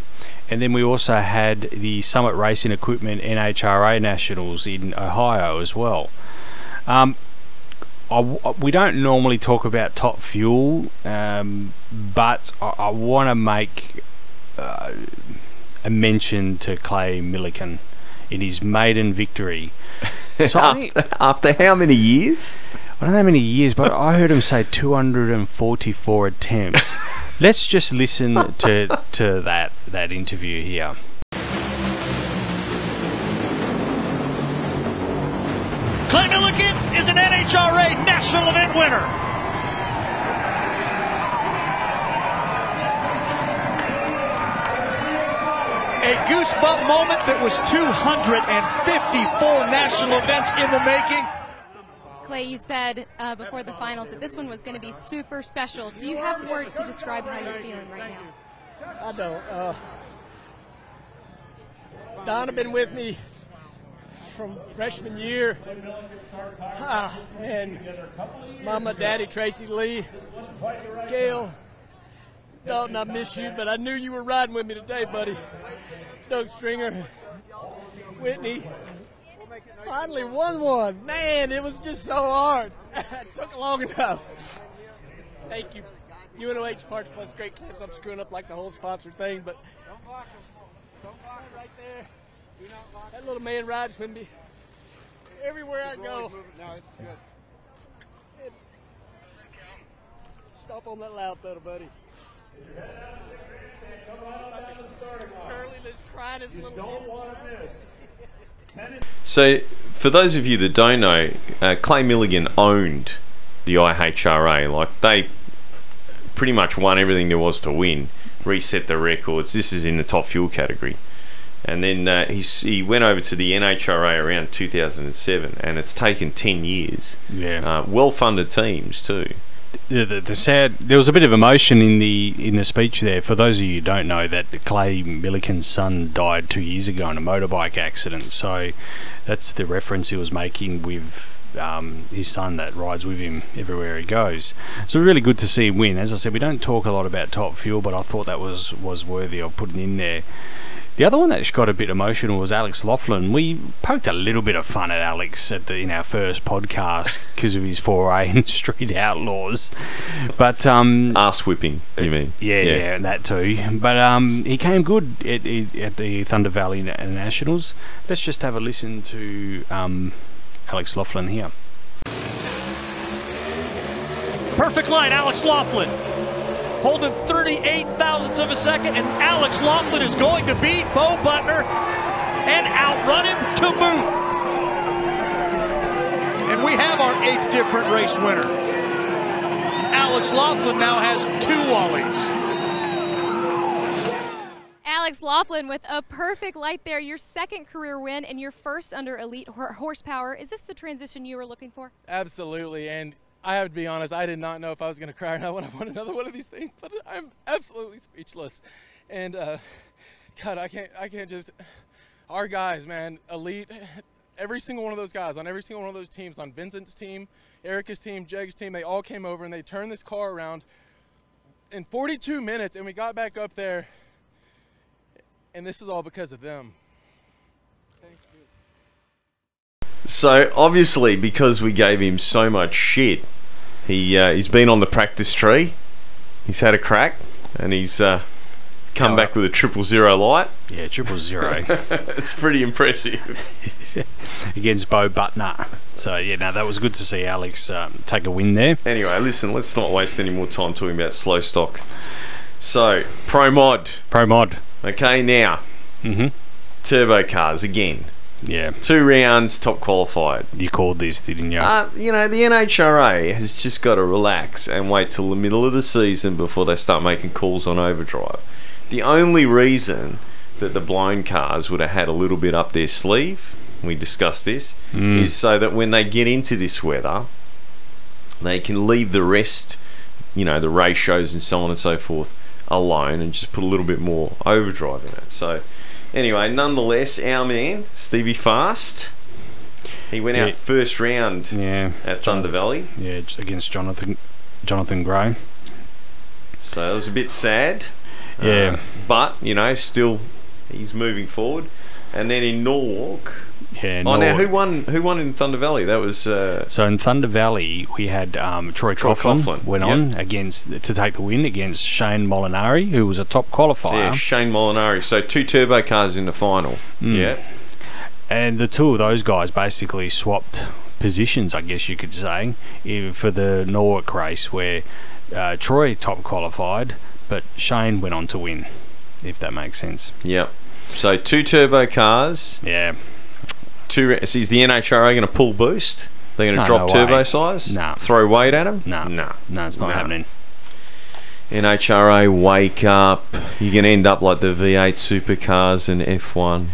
[SPEAKER 9] and then we also had the Summit Racing Equipment NHRA Nationals in Ohio as well. Um, I w- we don't normally talk about top fuel, um, but I, I want to make uh, a mention to Clay Millican in his maiden victory. So think-
[SPEAKER 10] after, after how many years?
[SPEAKER 9] I don't know how many years, but I heard him say 244 attempts. Let's just listen to to that that interview here.
[SPEAKER 3] Winner. A goosebump moment that was 254 national events in the making.
[SPEAKER 19] Clay, you said uh, before the finals that this one was going to be super special. Do you have words to describe how you're feeling right now?
[SPEAKER 20] I don't. Uh, Donna been with me from freshman year. Ah, and Mama, Daddy, Tracy Lee, Gail, Dalton, I miss you, but I knew you were riding with me today, buddy. Doug Stringer, Whitney. Finally won one. Man, it was just so hard. it took long enough. Thank you. UNOH Parts Plus great clips. I'm screwing up like the whole sponsor thing, but Don't block right there. That little man rides with me everywhere I go.
[SPEAKER 4] No, it's good.
[SPEAKER 20] Stop on that loud pedal, buddy. Curly is crying his little
[SPEAKER 10] So, for those of you that don't know, uh, Clay Millican owned the IHRA. Like, they pretty much won everything there was to win, reset the records. This is in the top fuel category. And then uh, he's, he went over to the NHRA around 2007, and it's taken 10 years.
[SPEAKER 9] Yeah.
[SPEAKER 10] Uh, well funded teams, too.
[SPEAKER 9] the, the, the sad there was a bit of emotion in the in the speech there for those of you who don't know that Clay Millican's son died two years ago in a motorbike accident so that's the reference he was making with um, his son that rides with him everywhere he goes so really good to see him win as I said we don't talk a lot about top fuel but I thought that was was worthy of putting in there the other one that got a bit emotional was Alex Laughlin. We poked a little bit of fun at Alex at the, in our first podcast because of his foray in street outlaws, but um,
[SPEAKER 10] ass whipping. You mean?
[SPEAKER 9] Yeah, yeah,
[SPEAKER 10] Yeah.
[SPEAKER 9] that too. But um, he came good at, at the Thunder Valley Nationals. Let's just have a listen to um, Alex Laughlin here.
[SPEAKER 3] Perfect line, Alex Laughlin. Holding 38 thousandths of a second, and Alex Laughlin is going to beat Bo Butner and outrun him to boot. And we have our eighth different race winner. Alex Laughlin now has two Wallies.
[SPEAKER 19] Alex Laughlin with a perfect light there, your second career win and your first under elite horsepower. Is this the transition you were looking for?
[SPEAKER 21] Absolutely, and I have to be honest, I did not know if I was going to cry or not when I won another one of these things, but I'm absolutely speechless. And uh, God, I can't, I can't just. Our guys, man, elite. Every single one of those guys on every single one of those teams, on Vincent's team, Erica's team, Jeg's team, they all came over and they turned this car around in 42 minutes, and we got back up there. And this is all because of them.
[SPEAKER 10] So obviously, because we gave him so much shit, he uh, he's been on the practice tree. He's had a crack, and he's uh, come back with a triple zero light.
[SPEAKER 9] Yeah, triple zero.
[SPEAKER 10] it's pretty impressive.
[SPEAKER 9] against Bo Butner. So yeah, no, that was good to see Alex um, take a win there.
[SPEAKER 10] Anyway, listen, let's not waste any more time talking about slow stock. So, Pro Mod.
[SPEAKER 9] Pro Mod.
[SPEAKER 10] Okay, now.
[SPEAKER 9] Mm-hmm.
[SPEAKER 10] Turbo cars again.
[SPEAKER 9] Yeah.
[SPEAKER 10] Two rounds, top qualified.
[SPEAKER 9] You called this, didn't you?
[SPEAKER 10] Uh, you know, the NHRA has just got to relax and wait till the middle of the season before they start making calls on overdrive. The only reason that the blown cars would have had a little bit up their sleeve, we discussed this,
[SPEAKER 9] Mm.
[SPEAKER 10] is so that when they get into this weather, they can leave the rest, you know, the ratios and so on and so forth alone and just put a little bit more overdrive in it. So, anyway, nonetheless, our man, Stevie Fast, he went
[SPEAKER 9] Yeah.
[SPEAKER 10] out first round
[SPEAKER 9] yeah,
[SPEAKER 10] at Thunder Valley.
[SPEAKER 9] Yeah, against Jonathan Jonathan Gray.
[SPEAKER 10] So it was a bit sad.
[SPEAKER 9] Yeah.
[SPEAKER 10] Uh, but, you know, still he's moving forward. And then in Norwalk. Oh, now who won? Who won in Thunder Valley? That was uh,
[SPEAKER 9] So in Thunder Valley, we had um, Troy,
[SPEAKER 10] Troy
[SPEAKER 9] Coughlin,
[SPEAKER 10] Coughlin,
[SPEAKER 9] went
[SPEAKER 10] yep.
[SPEAKER 9] on against to take the win against Shane Molinari, who was a top qualifier.
[SPEAKER 10] yeah, Shane Molinari. So two turbo cars in the final.
[SPEAKER 9] Mm.
[SPEAKER 10] Yeah.
[SPEAKER 9] And the two of those guys basically swapped positions, I guess you could say, for the Norwalk race, where uh, Troy top qualified, but Shane went on to win, if that makes sense.
[SPEAKER 10] Yep. So two turbo cars.
[SPEAKER 9] Yeah.
[SPEAKER 10] Two. So is the NHRA going to pull boost? They're going to
[SPEAKER 9] No,
[SPEAKER 10] drop
[SPEAKER 9] no
[SPEAKER 10] turbo
[SPEAKER 9] way.
[SPEAKER 10] size?
[SPEAKER 9] Nah.
[SPEAKER 10] Throw weight at them?
[SPEAKER 9] No.
[SPEAKER 10] No.
[SPEAKER 9] No, it's not
[SPEAKER 10] No.
[SPEAKER 9] happening.
[SPEAKER 10] NHRA, wake up. You're going to end up like the V8 supercars and F1.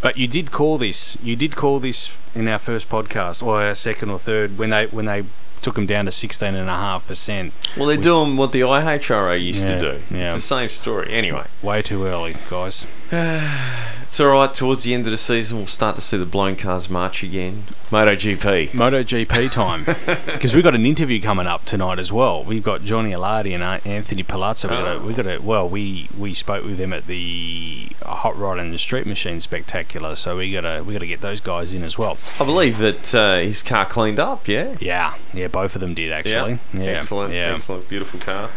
[SPEAKER 9] But you did call this. You did call this in our first podcast, or our second or third, when they when they took them down to sixteen and a half percent.
[SPEAKER 10] Well, they're doing what the IHRA used
[SPEAKER 9] Yeah,
[SPEAKER 10] to do.
[SPEAKER 9] yeah.
[SPEAKER 10] It's the same story. Anyway.
[SPEAKER 9] Way too early, guys.
[SPEAKER 10] It's all right. Towards the end of the season, we'll start to see the blown cars march again. MotoGP.
[SPEAKER 9] MotoGP time. Because we've got an interview coming up tonight as well. We've got Johnny Alardi and Anthony Palazzo. We got a, we got a, well, we we spoke with them at the Hot Rod and the Street Machine Spectacular. So we got to we got to get those guys in as well.
[SPEAKER 10] I believe that uh, his car cleaned up. Yeah.
[SPEAKER 9] Yeah, yeah, both of them did actually.
[SPEAKER 10] Yeah.
[SPEAKER 9] Yeah,
[SPEAKER 10] Excellent.
[SPEAKER 9] Yeah.
[SPEAKER 10] Excellent. Beautiful car.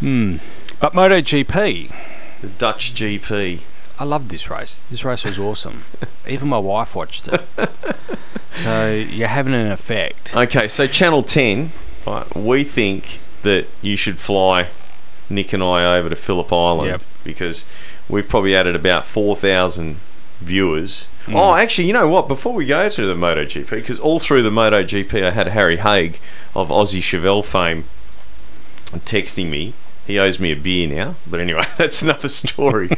[SPEAKER 9] Hmm. But MotoGP,
[SPEAKER 10] The Dutch GP.
[SPEAKER 9] I loved this race. This race was awesome. Even my wife watched it. so you're having an effect.
[SPEAKER 10] Okay, so Channel 10, right, we think that you should fly Nick and I over to Phillip Island
[SPEAKER 9] Yep.
[SPEAKER 10] because we've probably added about 4,000 viewers.
[SPEAKER 9] Mm.
[SPEAKER 10] Oh, actually, you know what? Before we go to the MotoGP, because all through the MotoGP, I had Harry Haig of Aussie Chevelle fame texting me. He owes me a beer now, but anyway, that's another story.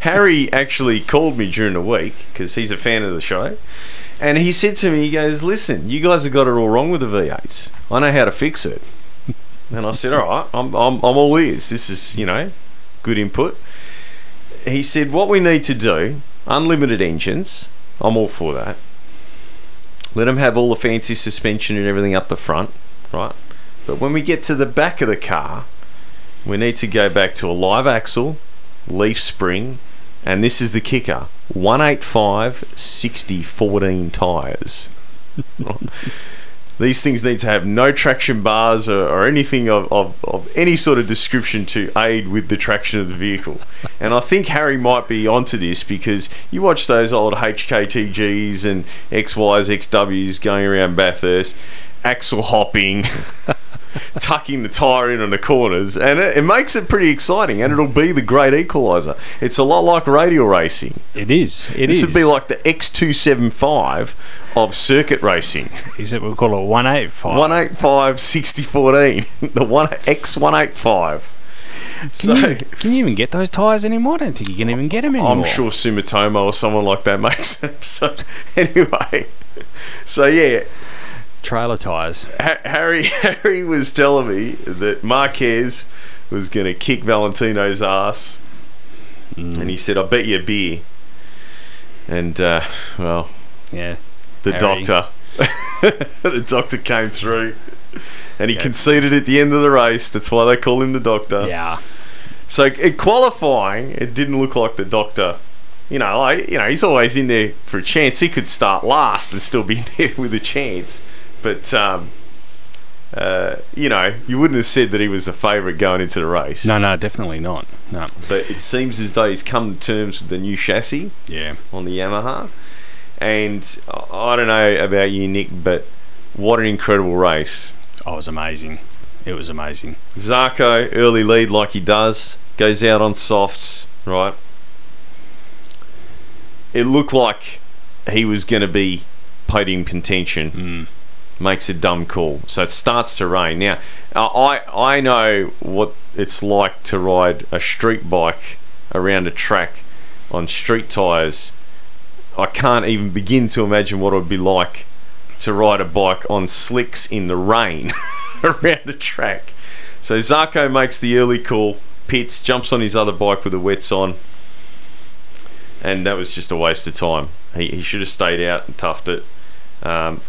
[SPEAKER 10] Harry actually called me during the week because he's a fan of the show, and he said to me, "He goes, listen, you guys have got it all wrong with the V8s. I know how to fix it." And I said, "All right, I'm I'm, I'm all ears. This is you know, good input." He said, "What we need to do, unlimited engines. I'm all for that. Let them have all the fancy suspension and everything up the front, right? But when we get to the back of the car, we need to go back to a live axle, leaf spring, and this is the kicker 185 60 14 tyres. These things need to have no traction bars or, or anything of, of, of any sort of description to aid with the traction of the vehicle. And I think Harry might be onto this because you watch those old HKTGs and XYs, XWs going around Bathurst, axle hopping. tucking the tyre in on the corners, and it, it makes it pretty exciting. And it'll be the great equaliser. It's a lot like radial racing.
[SPEAKER 9] It is. It
[SPEAKER 10] this
[SPEAKER 9] is.
[SPEAKER 10] would be like the X275 of circuit racing.
[SPEAKER 9] Is it? We'll call it 185.
[SPEAKER 10] 185 60 14. The one X185.
[SPEAKER 9] Can,
[SPEAKER 10] So
[SPEAKER 9] you, can you even get those tyres anymore? I don't think you can even get them anymore.
[SPEAKER 10] I'm sure Sumitomo or someone like that makes them. So anyway, so yeah,
[SPEAKER 9] Trailer tyres.
[SPEAKER 10] Ha- Harry Harry was telling me that Marquez was going to kick Valentino's ass, and he said, "I bet you a beer." And uh, well,
[SPEAKER 9] yeah,
[SPEAKER 10] the
[SPEAKER 9] Harry.
[SPEAKER 10] doctor, the doctor came through, and he conceded at the end of the race. That's why they call him the doctor.
[SPEAKER 9] Yeah.
[SPEAKER 10] So in qualifying, it didn't look like the doctor. You know, like you know, he's always in there for a chance. He could start last and still be there with a chance. But um, uh, you know, you wouldn't have said that he was the favourite going into the race.
[SPEAKER 9] No, no, definitely not. No.
[SPEAKER 10] But it seems as though he's come to terms with the new chassis.
[SPEAKER 9] Yeah.
[SPEAKER 10] On the Yamaha, and I don't know about you, Nick, but what an incredible race!
[SPEAKER 9] Oh, it was amazing. It was amazing.
[SPEAKER 10] Zarco early lead like he does, goes out on softs, right? It looked like he was going to be podium contention. Makes a dumb call, so it starts to rain. Now, I I know what it's like to ride a street bike around a track on street tires. I can't even begin to imagine what it would be like to ride a bike on slicks in the rain around a track. So Zarco makes the early call, pits, jumps on his other bike with the wets on, and that was just a waste of time. He, he should have stayed out and toughed it. Um,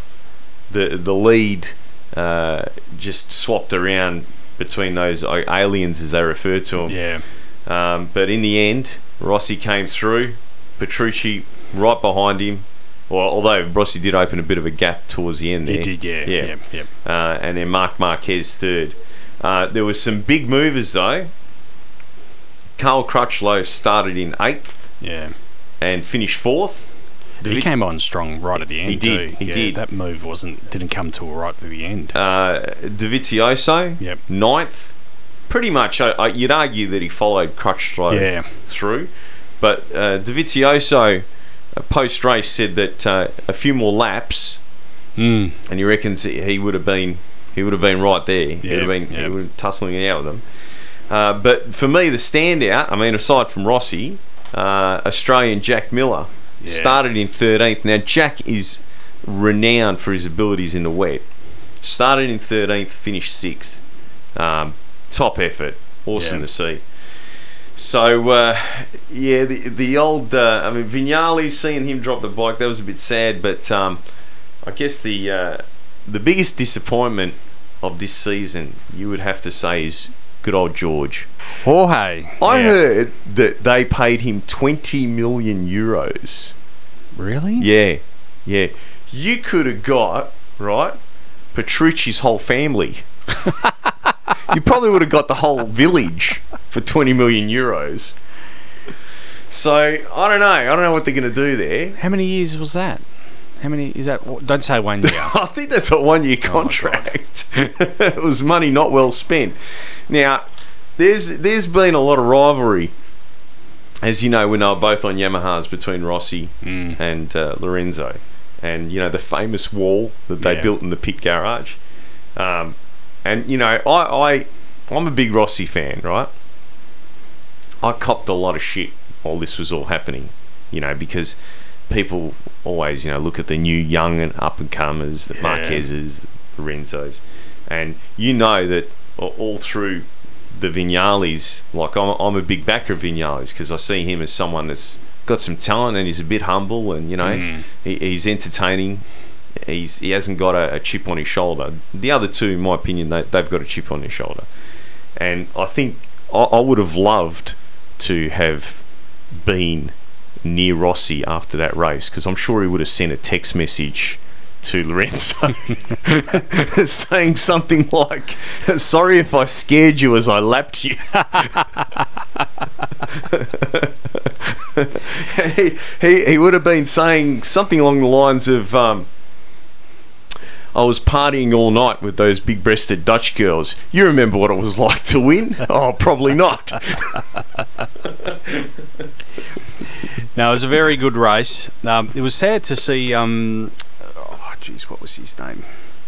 [SPEAKER 10] the the lead uh, just swapped around between those aliens as they refer to them.
[SPEAKER 9] Yeah.
[SPEAKER 10] Um, but in the end, Rossi came through. Petrucci right behind him. Well, although Rossi did open a bit of a gap towards the end There.
[SPEAKER 9] He did, yeah,
[SPEAKER 10] Yeah.
[SPEAKER 9] yep, yep.
[SPEAKER 10] Uh, and then Marc Marquez third. Uh, there was some big movers though. Carl Crutchlow started in eighth.
[SPEAKER 9] Yeah.
[SPEAKER 10] And finished fourth.
[SPEAKER 9] He came on strong right at the end.
[SPEAKER 10] He did,
[SPEAKER 9] Too.
[SPEAKER 10] he
[SPEAKER 9] Yeah,
[SPEAKER 10] did.
[SPEAKER 9] That move wasn't didn't come till right at the end.
[SPEAKER 10] Uh, Dovizioso,
[SPEAKER 9] Yep.
[SPEAKER 10] ninth. Pretty much, I, I, you'd argue that he followed Crutchlow
[SPEAKER 9] Yeah.
[SPEAKER 10] through. But uh, Dovizioso, uh, post race, said that uh, a few more laps,
[SPEAKER 9] Mm.
[SPEAKER 10] and he reckons he he would have been he would have been right there. he would have been he
[SPEAKER 9] yeah.
[SPEAKER 10] would have tussling it out with them. Uh, but for me, the standout, I mean, aside from Rossi, uh, Australian Jack Miller
[SPEAKER 9] Yeah.
[SPEAKER 10] started in 13th. Now, Jack is renowned for his abilities in the wet. Started in 13th, finished 6th. Um, top effort. Awesome
[SPEAKER 9] Yeah.
[SPEAKER 10] to see. So, uh, yeah, the, the old, uh, I mean, Vinales, seeing him drop the bike, that was a bit sad, but um, I guess the, uh, the biggest disappointment of this season, you would have to say, is good old George.
[SPEAKER 9] Jorge.
[SPEAKER 10] I
[SPEAKER 9] yeah.
[SPEAKER 10] heard that they paid him 20 million euros.
[SPEAKER 9] Really?
[SPEAKER 10] Yeah, yeah. You could have got, right, Petrucci's whole family. you probably would have got the whole village for 20 million euros. So I don't know. I don't know what they're going to do there.
[SPEAKER 9] How many years was that? How many is that? Don't say one year.
[SPEAKER 10] I think that's a one-year contract. it was money not well spent. Now, there's there's been a lot of rivalry, as you know, when they were both on Yamahas between Rossi and uh, Lorenzo, and you know the famous wall that they
[SPEAKER 9] Yeah.
[SPEAKER 10] built in the pit garage. Um, and you know, I, I I'm a big Rossi fan, right? I copped a lot of shit while this was all happening, you know, because people always, you know, look at the new young and up and comers, the
[SPEAKER 9] Yeah.
[SPEAKER 10] Marquezes, the Renzos, and you know that all through the Vinales, like I'm, I'm a big backer of Vinales because I see him as someone that's got some talent and he's a bit humble and you know
[SPEAKER 9] Mm.
[SPEAKER 10] he, he's entertaining. He's he hasn't got a, a chip on his shoulder. The other two, in my opinion, they, they've got a chip on their shoulder, and I think I, I would have loved to have been near Rossi after that race because I'm sure he would have sent a text message to Lorenzo saying something like, "Sorry if I scared you as I lapped you." he, he he would have been saying something along the lines of. Um, I was partying all night with those big breasted Dutch girls. You remember what it was like to win? Oh, probably not.
[SPEAKER 9] No, it was a very good race. Um, it was sad to see. Um, oh, jeez, what was his name?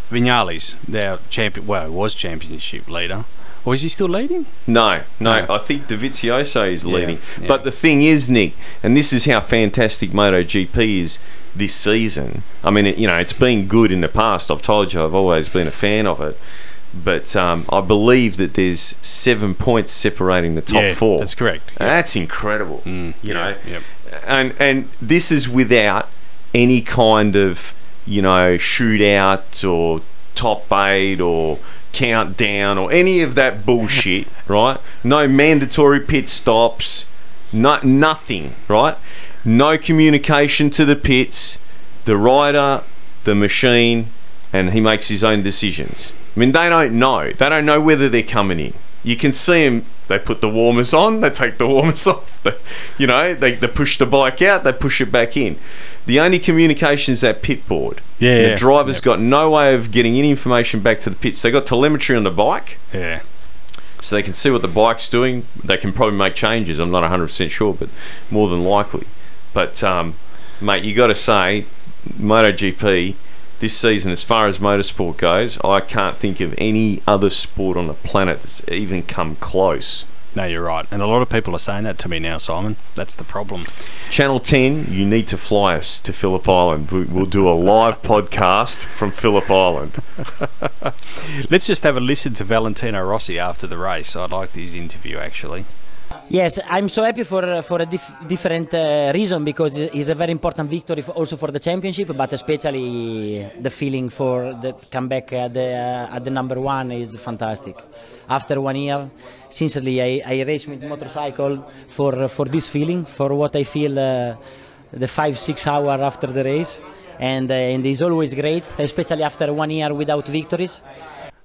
[SPEAKER 9] Vinales, their champion. Well, he was championship leader. Or is he still leading?
[SPEAKER 10] No, no,
[SPEAKER 9] No.
[SPEAKER 10] I think Dovizioso is leading.
[SPEAKER 9] yeah.
[SPEAKER 10] But the thing is, Nick, and this is how fantastic MotoGP is this season. I mean, it, you know, it's been good in the past. I've told you, I've always been a fan of it. But um, I believe that there's seven points separating the top
[SPEAKER 9] Yeah,
[SPEAKER 10] four.
[SPEAKER 9] that's correct.
[SPEAKER 10] That's incredible.
[SPEAKER 9] Mm,
[SPEAKER 10] you know,
[SPEAKER 9] yep.
[SPEAKER 10] And and this is without any kind of you know shootout or top eight or countdown or any of that bullshit, right? No mandatory pit stops, no, nothing, right? No communication to the pits, the rider, the machine, and he makes his own decisions. I mean, they don't know. They don't know whether they're coming in. You can see them. They put the warmers on. They take the warmers off. They, you know, they, they push the bike out. They push it back in. The only communication is that pit board.
[SPEAKER 9] Yeah, yeah.
[SPEAKER 10] The driver's got no way of getting any information back to the pits. They got telemetry on the bike,
[SPEAKER 9] Yeah.
[SPEAKER 10] so they can see what the bike's doing. They can probably make changes. I'm not 100% sure, but more than likely. But um, mate, you got to say, MotoGP this season, as far as motorsport goes, I can't think of any other sport on the planet that's even come close.
[SPEAKER 9] No, you're right. And a lot of people are saying that to me now, Simon. That's the problem.
[SPEAKER 10] Channel 10, you need to fly us to Phillip Island. We- We'll do a live podcast from Phillip Island.
[SPEAKER 9] Let's just have a listen to Valentino Rossi after the race. I liked his interview, actually.
[SPEAKER 22] Yes, I'm so happy for for a dif- different uh, reason because it's a very important victory for, also for the championship, but especially the feeling for the comeback at the uh, at the number one is fantastic. After one year, sincerely, I, I race with motorcycle for for this feeling, for what I feel uh, the five six hour after the race, and uh, and it's always great, especially after one year without victories.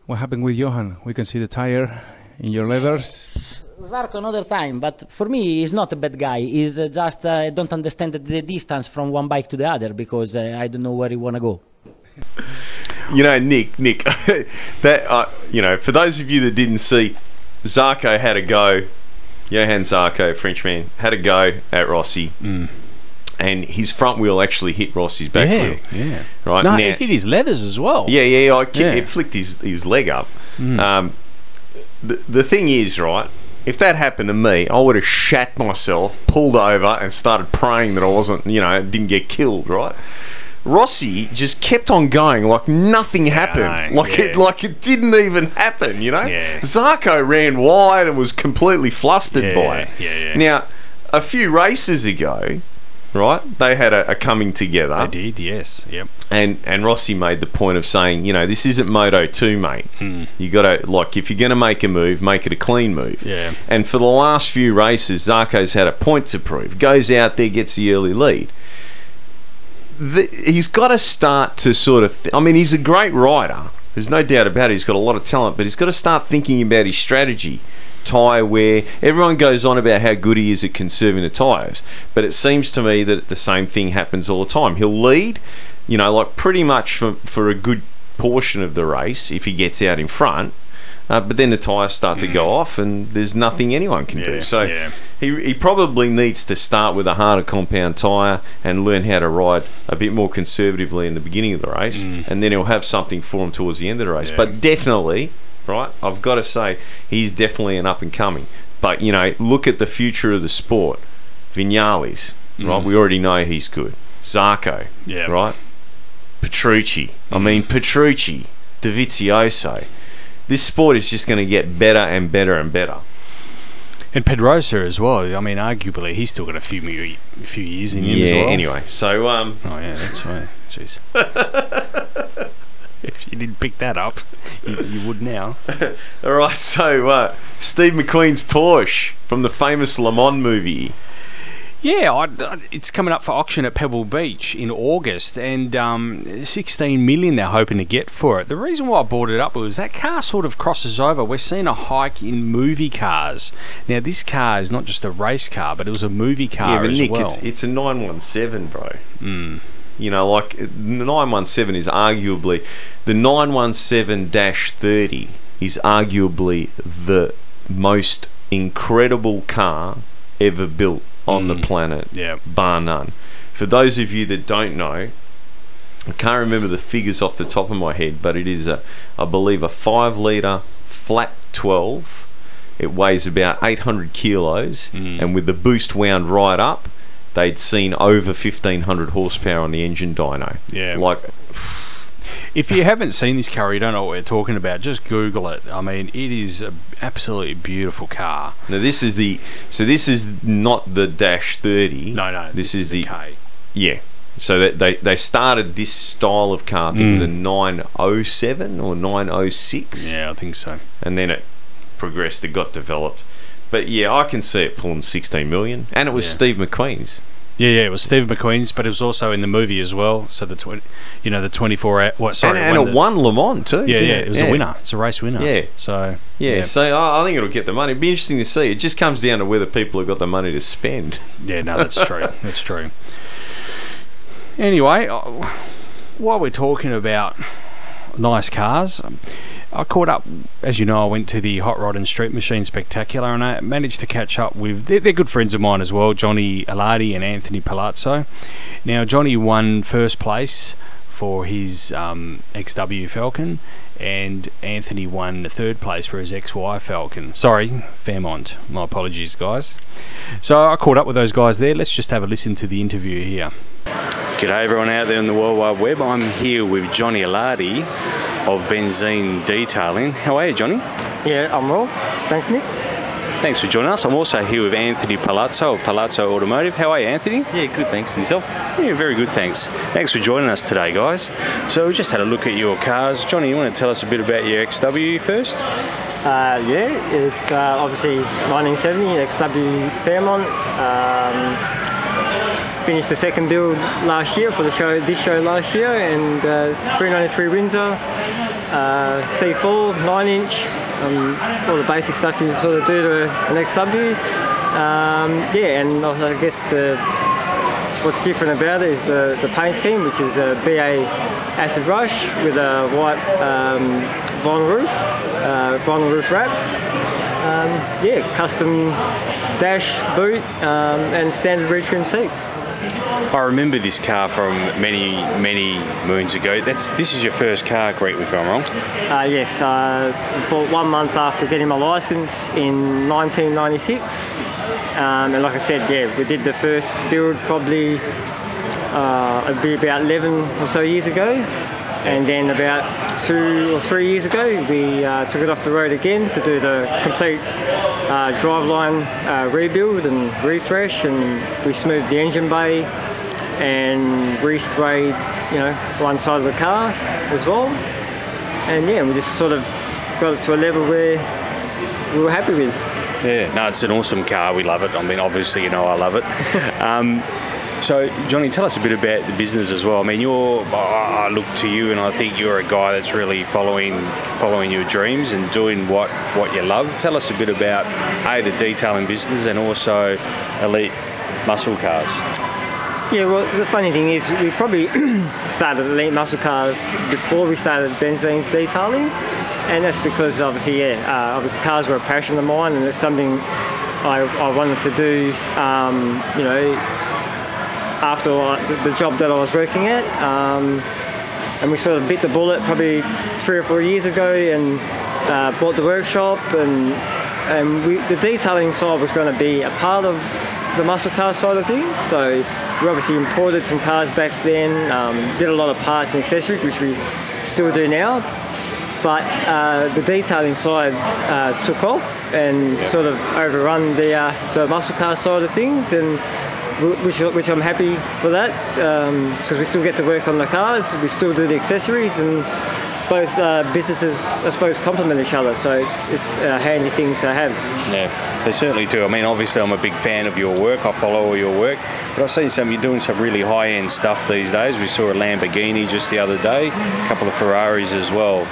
[SPEAKER 23] What happened with Johann? We can see the tire in your levers.
[SPEAKER 22] Zarco another time, but for me he's not a bad guy. He's uh, just uh, I don't understand the distance from one bike to the other because uh, I don't know where he wanna go.
[SPEAKER 10] You know, Nick, Nick, that uh, you know, for those of you that didn't see, Zarco had a go. Johann Zarco, Frenchman, had a go at Rossi, and his front wheel actually hit Rossi's back
[SPEAKER 9] yeah,
[SPEAKER 10] wheel.
[SPEAKER 9] yeah.
[SPEAKER 10] Right
[SPEAKER 9] No,
[SPEAKER 10] now,
[SPEAKER 9] it hit his leathers as well.
[SPEAKER 10] Yeah, yeah, I,
[SPEAKER 9] Yeah.
[SPEAKER 10] it flicked his, his leg up.
[SPEAKER 9] Mm.
[SPEAKER 10] Um, the, the thing is, right, if that happened to me, I would have shat myself, pulled over, and started praying that I wasn't, you know, didn't get killed, right? Rossi just kept on going like nothing happened,
[SPEAKER 9] know,
[SPEAKER 10] like
[SPEAKER 9] yeah.
[SPEAKER 10] it like it didn't even happen, you know.
[SPEAKER 9] Yeah.
[SPEAKER 10] Zarco ran wide and was completely flustered
[SPEAKER 9] Yeah,
[SPEAKER 10] by it.
[SPEAKER 9] yeah, yeah.
[SPEAKER 10] Now, a few races ago, right, they had a, a coming together.
[SPEAKER 9] They did, yes. Yep.
[SPEAKER 10] And and Rossi made the point of saying, you know, this isn't Moto 2, mate.
[SPEAKER 9] Hmm.
[SPEAKER 10] You got to like if you're going to make a move, make it a clean move.
[SPEAKER 9] Yeah.
[SPEAKER 10] And for the last few races, Zarco's had a point to prove. Goes out there, gets the early lead. The, he's got to start to sort of. Th- I mean, he's a great rider, There's no doubt about it. He's got a lot of talent, but he's got to start thinking about his strategy. Tyre wear. Everyone goes on about how good he is at conserving the tyres, but it seems to me that the same thing happens all the time. He'll lead, you know, like pretty much for, for a good portion of the race if he gets out in front. Uh, but then the tyres start to go off, and there's nothing anyone can do.
[SPEAKER 9] Mm.
[SPEAKER 10] So
[SPEAKER 9] yeah.
[SPEAKER 10] he, he probably needs to start with a harder compound tyre and learn how to ride a bit more conservatively in the beginning of the race, and then he'll have something for him towards the end of the race.
[SPEAKER 9] Mm. Yeah.
[SPEAKER 10] But definitely, right, I've got to say, he's definitely an up and coming. But, you know, look at the future of the sport. Vinales, right,
[SPEAKER 9] Mm.
[SPEAKER 10] we already know he's good. Zarco,
[SPEAKER 9] Yeah.
[SPEAKER 10] right? Petrucci. I
[SPEAKER 9] Mm.
[SPEAKER 10] mean, Petrucci, Dovizioso. This sport is just going to get better and better and better.
[SPEAKER 9] And Pedrosa as well. I mean, arguably, he's still got a few few years in him
[SPEAKER 10] Yeah,
[SPEAKER 9] as well.
[SPEAKER 10] anyway, so um,
[SPEAKER 9] oh yeah, that's right. Jeez. if you didn't pick that up, you, you would now.
[SPEAKER 10] All right, so uh, Steve McQueen's Porsche from the famous Le Mans movie.
[SPEAKER 9] Yeah, I, I- it's coming up for auction at Pebble Beach in August, and um, 16 million they're hoping to get for it. The reason why I brought it up was that car sort of crosses over. We're seeing a hike in movie cars. Now, this car is not just a race car, but it was a movie car
[SPEAKER 10] yeah, but
[SPEAKER 9] as
[SPEAKER 10] Nick,
[SPEAKER 9] well.
[SPEAKER 10] it's it's a nine one seven, bro.
[SPEAKER 9] Mm.
[SPEAKER 10] You know, like the nine one seven is arguably the 917 30 is arguably the most incredible car ever built on the planet,
[SPEAKER 9] Yeah.
[SPEAKER 10] bar none. For those of you that don't know, I can't remember the figures off the top of my head, but it is a, I believe, a five liter flat twelve. It weighs about 800 kilos,
[SPEAKER 9] Mm.
[SPEAKER 10] and with the boost wound right up, they'd seen over 1500 horsepower on the engine dyno.
[SPEAKER 9] Yeah.
[SPEAKER 10] Like,
[SPEAKER 9] If you haven't seen this car, you don't know what we're talking about. Just Google it. I mean, it is an absolutely beautiful car.
[SPEAKER 10] now this is the, so this is not the Dash 30.
[SPEAKER 9] No, no,
[SPEAKER 10] This, is,
[SPEAKER 9] the
[SPEAKER 10] the,
[SPEAKER 9] K.
[SPEAKER 10] yeah. So that they, they started this style of car, I think,
[SPEAKER 9] Mm.
[SPEAKER 10] with a 907 or 906.
[SPEAKER 9] Yeah, I think so.
[SPEAKER 10] and then it progressed. It got developed. But yeah, I can see it pulling 16 million, and it was
[SPEAKER 9] Yeah.
[SPEAKER 10] Steve McQueen's.
[SPEAKER 9] Yeah, yeah, it was Steve McQueen's, but it was also in the movie as well. So the twenty, you know, the twenty-four hour. What? Sorry,
[SPEAKER 10] and, and it won Le Mans too.
[SPEAKER 9] Yeah, yeah, it was a winner. It's a race winner.
[SPEAKER 10] Yeah.
[SPEAKER 9] So
[SPEAKER 10] Yeah,
[SPEAKER 9] yeah.
[SPEAKER 10] so I, I think it'll get the money. It'd be interesting to see. It just comes down to whether people have got the money to spend.
[SPEAKER 9] Yeah, no, that's true. That's true. Anyway, uh, while we're talking about nice cars, um, I caught up, as you know, I went to the Hot Rod and Street Machine Spectacular and I managed to catch up with, they're, they're good friends of mine as well, Johnny Alardi and Anthony Palazzo. Now, Johnny won first place for his um, XW Falcon and Anthony won third place for his XY Falcon. Sorry, Fairmont. My apologies, guys. So I caught up with those guys there. Let's just have a listen to the interview here. G'day everyone out there in the World Wide Web. I'm here with Johnny Alardi of Benzine Detailing. How are you, Johnny?
[SPEAKER 24] Yeah, I'm well. Thanks, Nick.
[SPEAKER 9] Thanks for joining us. I'm also here with Anthony Palazzo of Palazzo Automotive. How are you, Anthony?
[SPEAKER 24] Yeah, good. Thanks. And yourself?
[SPEAKER 9] Yeah, very good, thanks. Thanks for joining us today, guys. So we just had a look at your cars. Johnny, you want to tell us a bit about your XW first?
[SPEAKER 24] Uh, yeah, it's uh, obviously 1970 XW Fairmont. Um, finished the second build last year for the show, this show last year, and uh, 393 Windsor, uh, C4, 9 inch, um, all the basic stuff you sort of do to an XW. Um, yeah, and I guess the what's different about it is the, the paint scheme, which is a BA acid rush with a white um, vinyl roof, uh, vinyl roof wrap. Um, yeah, custom dash, boot, um, and standard rear trim seats.
[SPEAKER 9] I remember this car from many, many moons ago. That's this is your first car, correct me if I'm wrong.
[SPEAKER 24] Uh, yes, uh, bought one month after getting my license in 1996. Um, and like I said, yeah, we did the first build probably uh, it'd be about 11 or so years ago. And then about two or three years ago, we uh, took it off the road again to do the complete uh, driveline uh, rebuild and refresh. And we smoothed the engine bay and resprayed, you know, one side of the car as well. And yeah, we just sort of got it to a level where we were happy with.
[SPEAKER 9] Yeah, no, it's an awesome car. We love it. I mean, obviously, you know, I love it. um, So, Johnny, tell us a bit about the business as well. I mean, you're. I look to you, and I think you're a guy that's really following following your dreams and doing what what you love. Tell us a bit about a the detailing business and also elite muscle cars.
[SPEAKER 24] Yeah, well, the funny thing is, we probably started Elite Muscle Cars before we started Benzine's detailing, and that's because obviously, yeah, uh, obviously cars were a passion of mine, and it's something I, I wanted to do, um, you know, after the, job that I was working at. Um, and we sort of bit the bullet probably three or four years ago and uh, bought the workshop and and we, the detailing side was going to be a part of the muscle car side of things. So we obviously imported some cars back then, um, did a lot of parts and accessories, which we still do now. But uh, the detailing side uh, took off and sort of overrun the, uh, the muscle car side of things, and which, which I'm happy for that because we still get to work on the cars, we still do the accessories, and both uh, businesses, I suppose, complement each other. So it's, it's a handy thing to have.
[SPEAKER 9] Yeah, they certainly do. I mean, obviously, I'm a big fan of your work. I follow all your work, but I've seen some. You're doing some really high-end stuff these days. We saw a Lamborghini just the other day, a couple of Ferraris as well.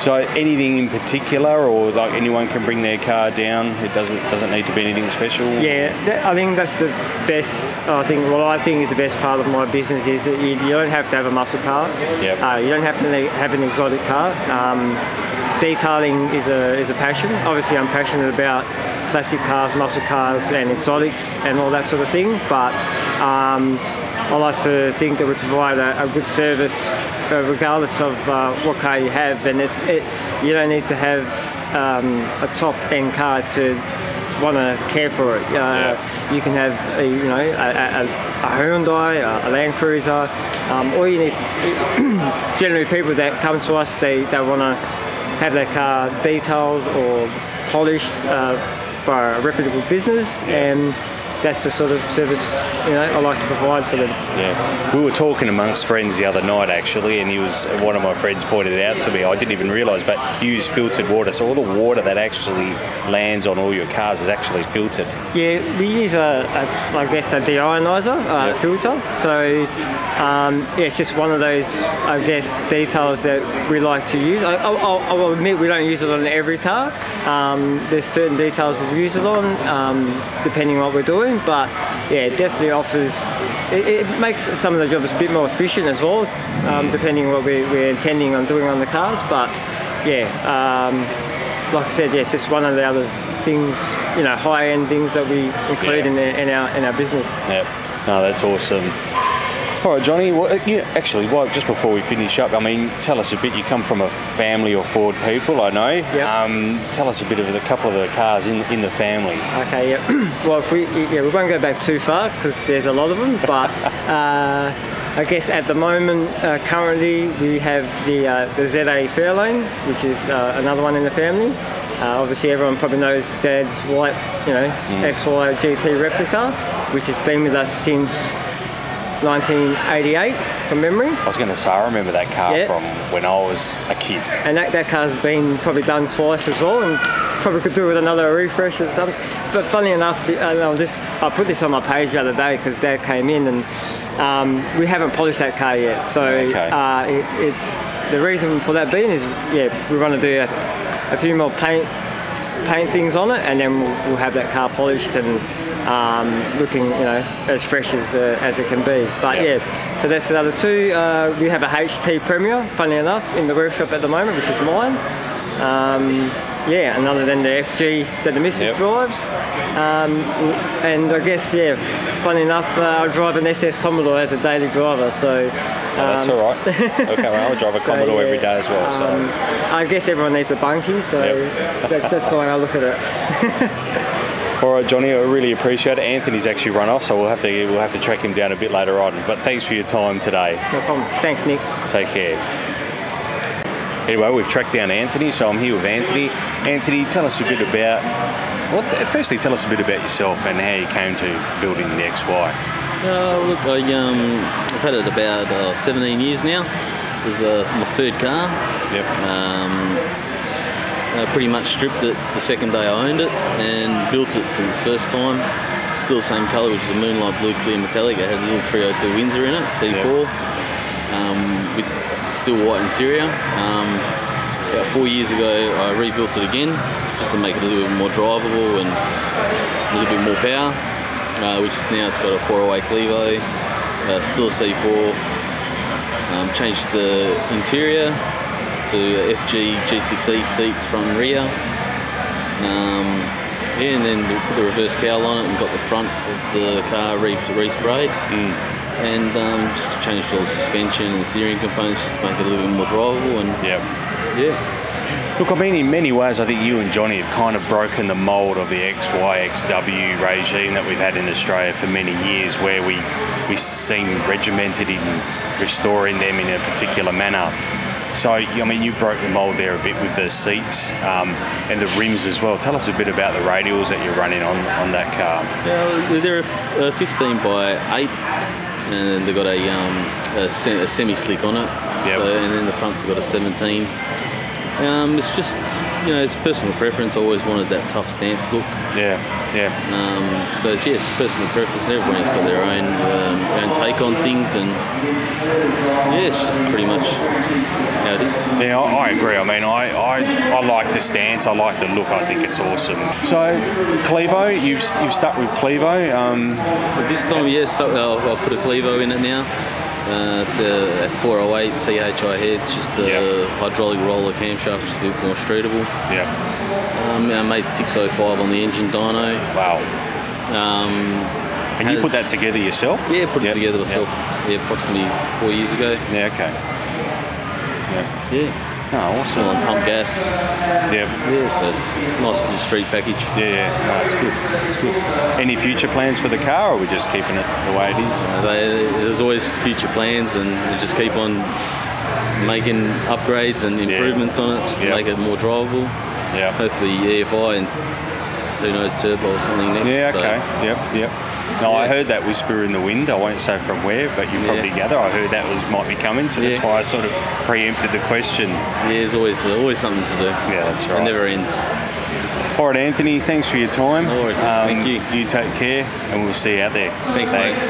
[SPEAKER 9] So, anything in particular, or like anyone can bring their car down? It doesn't doesn't need to be anything special.
[SPEAKER 24] Yeah, that, I think that's the best. I think what I think is the best part of my business is that you, you don't have to have a muscle car.
[SPEAKER 9] Yep.
[SPEAKER 24] Uh, you don't have to have an exotic car. Um, detailing is a is a passion. Obviously, I'm passionate about classic cars, muscle cars, and exotics, and all that sort of thing. But um, I like to think that we provide a, a good service, regardless of uh, what car you have. And it's it, you don't need to have um, a top end car to want to care for it. Uh, You can have a, you know a, a, a Hyundai, a, a Land Cruiser. Um, all you need, generally people that come to us, they, they want to have their car detailed or polished uh, by a reputable business, and that's the sort of service you know I like to provide for them.
[SPEAKER 9] Yeah, we were talking amongst friends the other night actually, and he was one of my friends pointed it out to me. I didn't even realise, but you use filtered water, so all the water that actually lands on all your cars is actually filtered.
[SPEAKER 24] Yeah, we use a, a I guess a deionizer uh, filter. So um, yeah, it's just one of those I guess details that we like to use. I, I'll, I'll- I'll admit we don't use it on every car. Um, there's certain details we use it on um, depending on what we're doing, but yeah, it definitely offers. It, it makes some of the jobs a bit more efficient as well, um, depending on what we, we're intending on doing on the cars. But yeah, um, like I said, yeah, it's just one of the other things, you know, high-end things that we include in, in our in our business.
[SPEAKER 9] Yep. No, that's awesome. All right, Johnny. Well, uh, yeah, actually, well, just before we finish up, I mean, tell us a bit. You come from a family of Ford people, I know. Um, tell us a bit of a couple of the cars in in the family.
[SPEAKER 24] Okay, yeah. well, if we yeah, we won't go back too far because there's a lot of them. But uh, I guess at the moment, uh, currently, we have the uh, the ZA Fairlane, which is uh, another one in the family. Uh, obviously, everyone probably knows Dad's white, you know, XY GT replica, which has been with us since 1988 from memory.
[SPEAKER 9] I was going to say, I remember that car
[SPEAKER 24] Yeah.
[SPEAKER 9] from when I was a kid.
[SPEAKER 24] And that, that car's been probably done twice as well, and probably could do with another refresh or something. But funny enough, the- uh, I just I put this on my page the other day because Dad came in and um, we haven't polished that car yet. So
[SPEAKER 9] Okay.
[SPEAKER 24] uh, it, it's the reason for that being is yeah we want to do a, a few more paint paint things on it, and then we'll, we'll have that car polished and um, looking, you know, as fresh as uh, as it can be. But yeah, so that's the other two. Uh, we have a HT Premier, funny enough, in the workshop at the moment, which is mine. Um, yeah, and other than the FG that the missus drives. Um, and I guess, yeah, funny enough, uh, I drive an SS Commodore as a daily driver, so.
[SPEAKER 9] Oh, that's
[SPEAKER 24] um,
[SPEAKER 9] all right. okay, well, I drive a
[SPEAKER 24] so,
[SPEAKER 9] Commodore every
[SPEAKER 24] yeah,
[SPEAKER 9] day as well. So.
[SPEAKER 24] um, I guess everyone needs a bunkie, so that, that's the way I look at it.
[SPEAKER 9] All right, Johnny, I really appreciate it. Anthony's actually run off, so we'll have to we'll have to track him down a bit later on. But thanks for your time today.
[SPEAKER 24] No problem. Thanks, Nick.
[SPEAKER 9] Take care. Anyway, we've tracked down Anthony, so I'm here with Anthony. Anthony, tell us a bit about. Well, firstly, tell us a bit about yourself and how you came to building the XY.
[SPEAKER 25] Uh, look, I, um, I've had it about uh, 17 years now. It was uh, my third car.
[SPEAKER 9] Yep.
[SPEAKER 25] Um, I pretty much stripped it the second day I owned it and built it for the first time. still the same colour, which is a moonlight blue clear metallic. It had a little 302 Windsor in it, C4, um, with still white interior. Um, about four years ago, I rebuilt it again just to make it a little bit more drivable and a little bit more power. Uh, which is now it's got a 408 Clevo, uh, still a C4. Um, changed the interior to FG G6E seats front and rear. Um, yeah, and then we put the reverse cowl on it and got the front of the car re- resprayed. And um, just changed all the suspension and steering components just to make it a little bit more drivable. And yeah,
[SPEAKER 9] Look, I mean, in many ways, I think you and Johnny have kind of broken the mould of the XYXW regime that we've had in Australia for many years, where we we seem regimented in restoring them in a particular manner. So, I mean, you broke the mould there a bit with the seats um, and the rims as well. Tell us a bit about the radials that you're running on, on that car.
[SPEAKER 25] Yeah, they're a, a 15 by 8, and they've got a, um, a semi-slick on it.
[SPEAKER 9] Yep.
[SPEAKER 25] So, and then the front's got a 17. Um, it's just, you know, it's personal preference. I always wanted that tough stance look.
[SPEAKER 9] Yeah, yeah.
[SPEAKER 25] Um, so it's, yeah, it's personal preference. Everybody's got their own um, own take on things, and yeah, it's just pretty much how it is.
[SPEAKER 9] Yeah, I, I agree. I mean, I, I, I like the stance. I like the look. I think it's awesome. So, Clevo, you've, you've stuck with Clevo. Um,
[SPEAKER 25] This time, yeah, stuck, I'll, I'll put a Clevo in it now. Uh, it's a, a 408 CHI head, just a hydraulic roller camshaft, just a bit more streetable.
[SPEAKER 9] Yeah.
[SPEAKER 25] Um, I made 605 on the engine dyno.
[SPEAKER 9] Wow.
[SPEAKER 25] Um,
[SPEAKER 9] and you put that together yourself?
[SPEAKER 25] Yeah, put
[SPEAKER 9] Yep,
[SPEAKER 25] it together myself.
[SPEAKER 9] yep.
[SPEAKER 25] Yeah, approximately four years ago.
[SPEAKER 9] Yeah, okay. Yeah.
[SPEAKER 25] Yeah.
[SPEAKER 9] Oh, awesome.
[SPEAKER 25] Pump gas.
[SPEAKER 9] Yeah.
[SPEAKER 25] Yeah, so it's nice little street package.
[SPEAKER 9] Yeah, yeah. No, it's good. It's good. Any future plans for the car, or are we just keeping it the way it is?
[SPEAKER 25] Uh, they, there's always future plans, and we just keep on making upgrades and improvements on it just to make it more drivable.
[SPEAKER 9] Yeah.
[SPEAKER 25] Hopefully EFI and who knows turbo or something next.
[SPEAKER 9] Yeah,
[SPEAKER 25] so-
[SPEAKER 9] okay. Yep, yep. No, I heard that whisper in the wind. I won't say from where, but you probably gather. I heard that was might be coming, so that's
[SPEAKER 25] Yeah.
[SPEAKER 9] why I sort of preempted the question.
[SPEAKER 25] Yeah, there's always always something to do.
[SPEAKER 9] Yeah, that's right.
[SPEAKER 25] It never ends.
[SPEAKER 9] All right, Anthony. Thanks for your time. No
[SPEAKER 25] worries.
[SPEAKER 9] Thank you. You take care, and we'll see you out there.
[SPEAKER 25] Thanks, mate.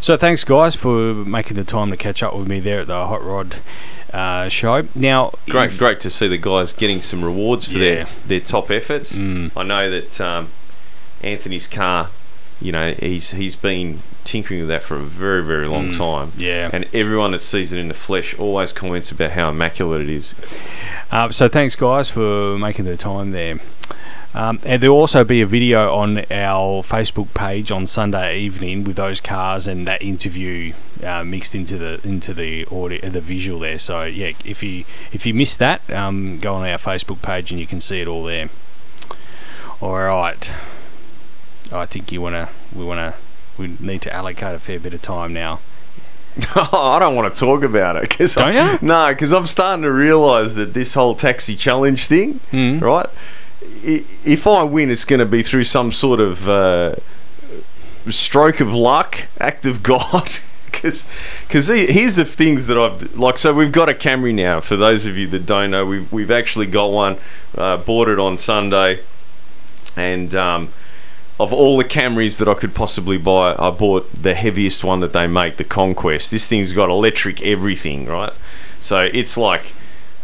[SPEAKER 9] So thanks, guys, for making the time to catch up with me there at the Hot Rod uh, show. Now,
[SPEAKER 10] Great,
[SPEAKER 9] if-
[SPEAKER 10] great to see the guys getting some rewards for
[SPEAKER 9] Yeah.
[SPEAKER 10] their, their top efforts.
[SPEAKER 9] Mm.
[SPEAKER 10] I know that um, Anthony's car, you know, he's he's been tinkering with that for a very, very long
[SPEAKER 9] Mm.
[SPEAKER 10] time.
[SPEAKER 9] Yeah.
[SPEAKER 10] And everyone that sees it in the flesh always comments about how immaculate it is.
[SPEAKER 9] Uh, so thanks, guys, for making the time there. Um, and there'll also be a video on our Facebook page on Sunday evening with those cars and that interview uh, mixed into the into the audio, the visual there. So yeah, if you if you missed that, um, go on our Facebook page and you can see it all there. All right, I think you wanna we wanna we need to allocate a fair bit of time now.
[SPEAKER 10] I don't want to talk about it because
[SPEAKER 9] Don't ya?
[SPEAKER 10] no, because I'm starting to realise that this whole taxi challenge thing,
[SPEAKER 9] Hmm.
[SPEAKER 10] right? If I win, it's going to be through some sort of uh, stroke of luck, act of God. Because here's the things that I've like. So we've got a Camry now. For those of you that don't know, we've we've actually got one. Uh, bought it on Sunday, and um, of all the Camrys that I could possibly buy, I bought the heaviest one that they make, the Conquest. This thing's got electric everything, right? So it's like,